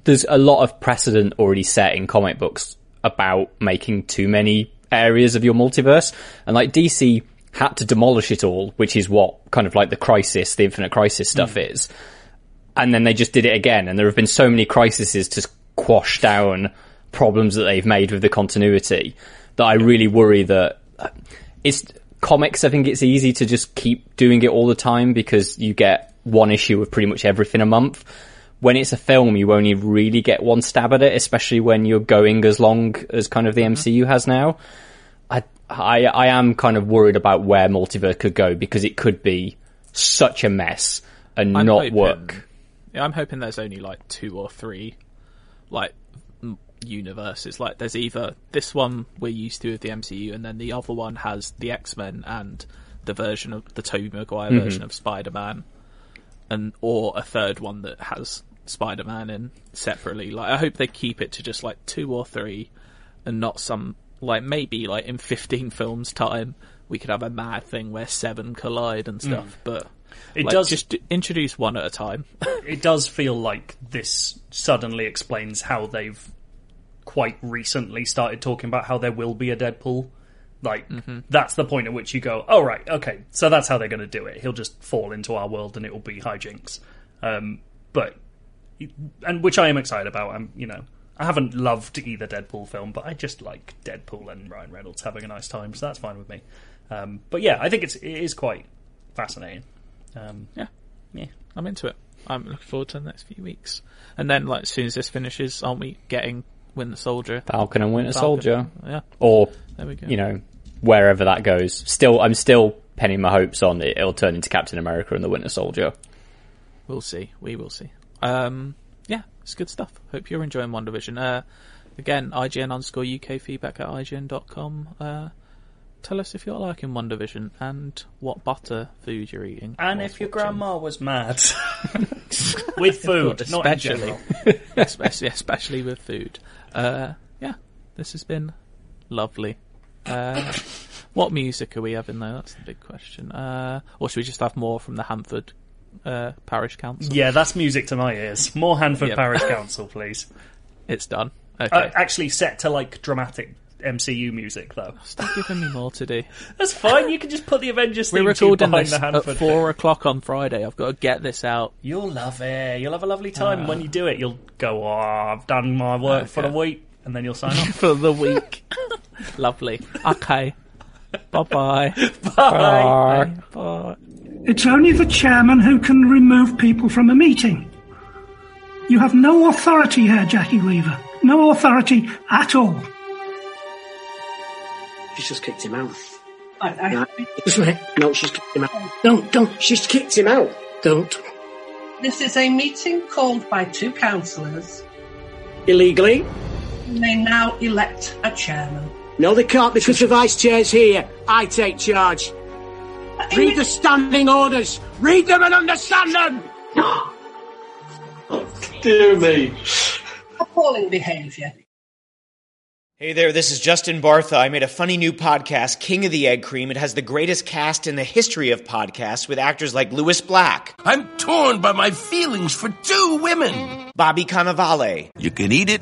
S4: there's a lot of precedent already set in comic books about making too many areas of your multiverse, and like DC had to demolish it all, which is what kind of like the crisis, the Infinite Crisis stuff is and then they just did it again. And there have been so many crises to quash down problems that they've made with the continuity that I really worry that uh, it's comics. I think it's easy to just keep doing it all the time because you get one issue of pretty much everything a month. When it's a film, you only really get one stab at it, especially when you're going as long as kind of the mm-hmm. MCU has now. I, I, I am kind of worried about where multiverse could go because it could be such a mess and
S3: I'm
S4: not
S3: hoping-
S4: work.
S3: Yeah, I'm hoping there's only like two or three, like universes. Like there's either this one we're used to with the MCU, and then the other one has the X Men and the version of the Tobey Maguire mm-hmm. version of Spider Man, and or a third one that has Spider Man in separately. Like I hope they keep it to just like two or three, and not some like maybe like in 15 films time we could have a mad thing where seven collide and stuff, but.
S1: It
S3: like,
S1: does-
S3: just introduce one at a time.
S1: It does feel like this suddenly explains how they've quite recently started talking about how there will be a Deadpool. Like that's the point at which you go, oh right, okay, so that's how they're going to do it. He'll just fall into our world and it will be hijinks. Um, but and which I am excited about. I'm, you know, I haven't loved either Deadpool film, but I just like Deadpool and Ryan Reynolds having a nice time, so that's fine with me. Um, but yeah, I think it's it is quite fascinating. Um,
S3: Yeah.
S1: yeah.
S3: I'm into it. I'm looking forward to the next few weeks. And then, like, as soon as this finishes, aren't we getting Winter Soldier?
S4: Falcon and Winter
S3: Falcon.
S4: Soldier,
S3: Yeah.
S4: or
S3: There we go.
S4: you know wherever that goes. Still, I'm still penning my hopes on it. It'll turn into Captain America and the Winter Soldier.
S3: We'll see. We will see. Um, yeah, it's good stuff. Hope you're enjoying WandaVision. Uh, again, IGN underscore UK feedback at IGN.com. Uh, tell us if you're liking WandaVision and what butter food you're eating.
S1: And if your
S3: watching.
S1: grandma was mad with food, not in
S3: especially, especially, especially with food. Uh, yeah, this has been lovely. Uh, what music are we having though? That's the big question. Uh, or should we just have more from the Handforth uh, Parish Council?
S1: Yeah, that's music to my ears. More Handforth
S3: Yep.
S1: Parish Council, please.
S3: It's done. Okay.
S1: Uh, actually, set to like dramatic MCU music though.
S3: Stop giving me more to do.
S1: That's fine. You can just put the Avengers
S3: We're
S1: theme
S3: recording
S1: behind
S3: this
S1: the
S3: at
S1: Handforth.
S3: four o'clock on Friday. I've got to get this out.
S1: You'll love it. You'll have a lovely time. when you do it, you'll go, "Oh, I've done my work for the week," and then you'll sign off.
S3: for the week. Lovely. Okay. Bye-bye.
S1: Bye.
S3: Bye.
S6: It's only the chairman who can remove people from a meeting. You have no authority here, Jackie Weaver. No authority at all.
S7: She's just kicked him out.
S2: I, I,
S7: No. No, she's kicked him out. Don't, don't. She's kicked him out. Don't.
S2: This is a meeting called by two councillors.
S7: Illegally?
S2: who may now elect a chairman.
S7: No, they can't because the vice chair's here. I take charge. Read the standing orders. Read them and understand them.
S8: Dear me.
S2: Appalling behaviour.
S9: Hey there, this is Justin Bartha. I made a funny new podcast, King of the Egg Cream. It has the greatest cast in the history of podcasts with actors like Lewis Black,
S8: I'm torn by my feelings for two women.
S9: Bobby Cannavale,
S5: You can eat it,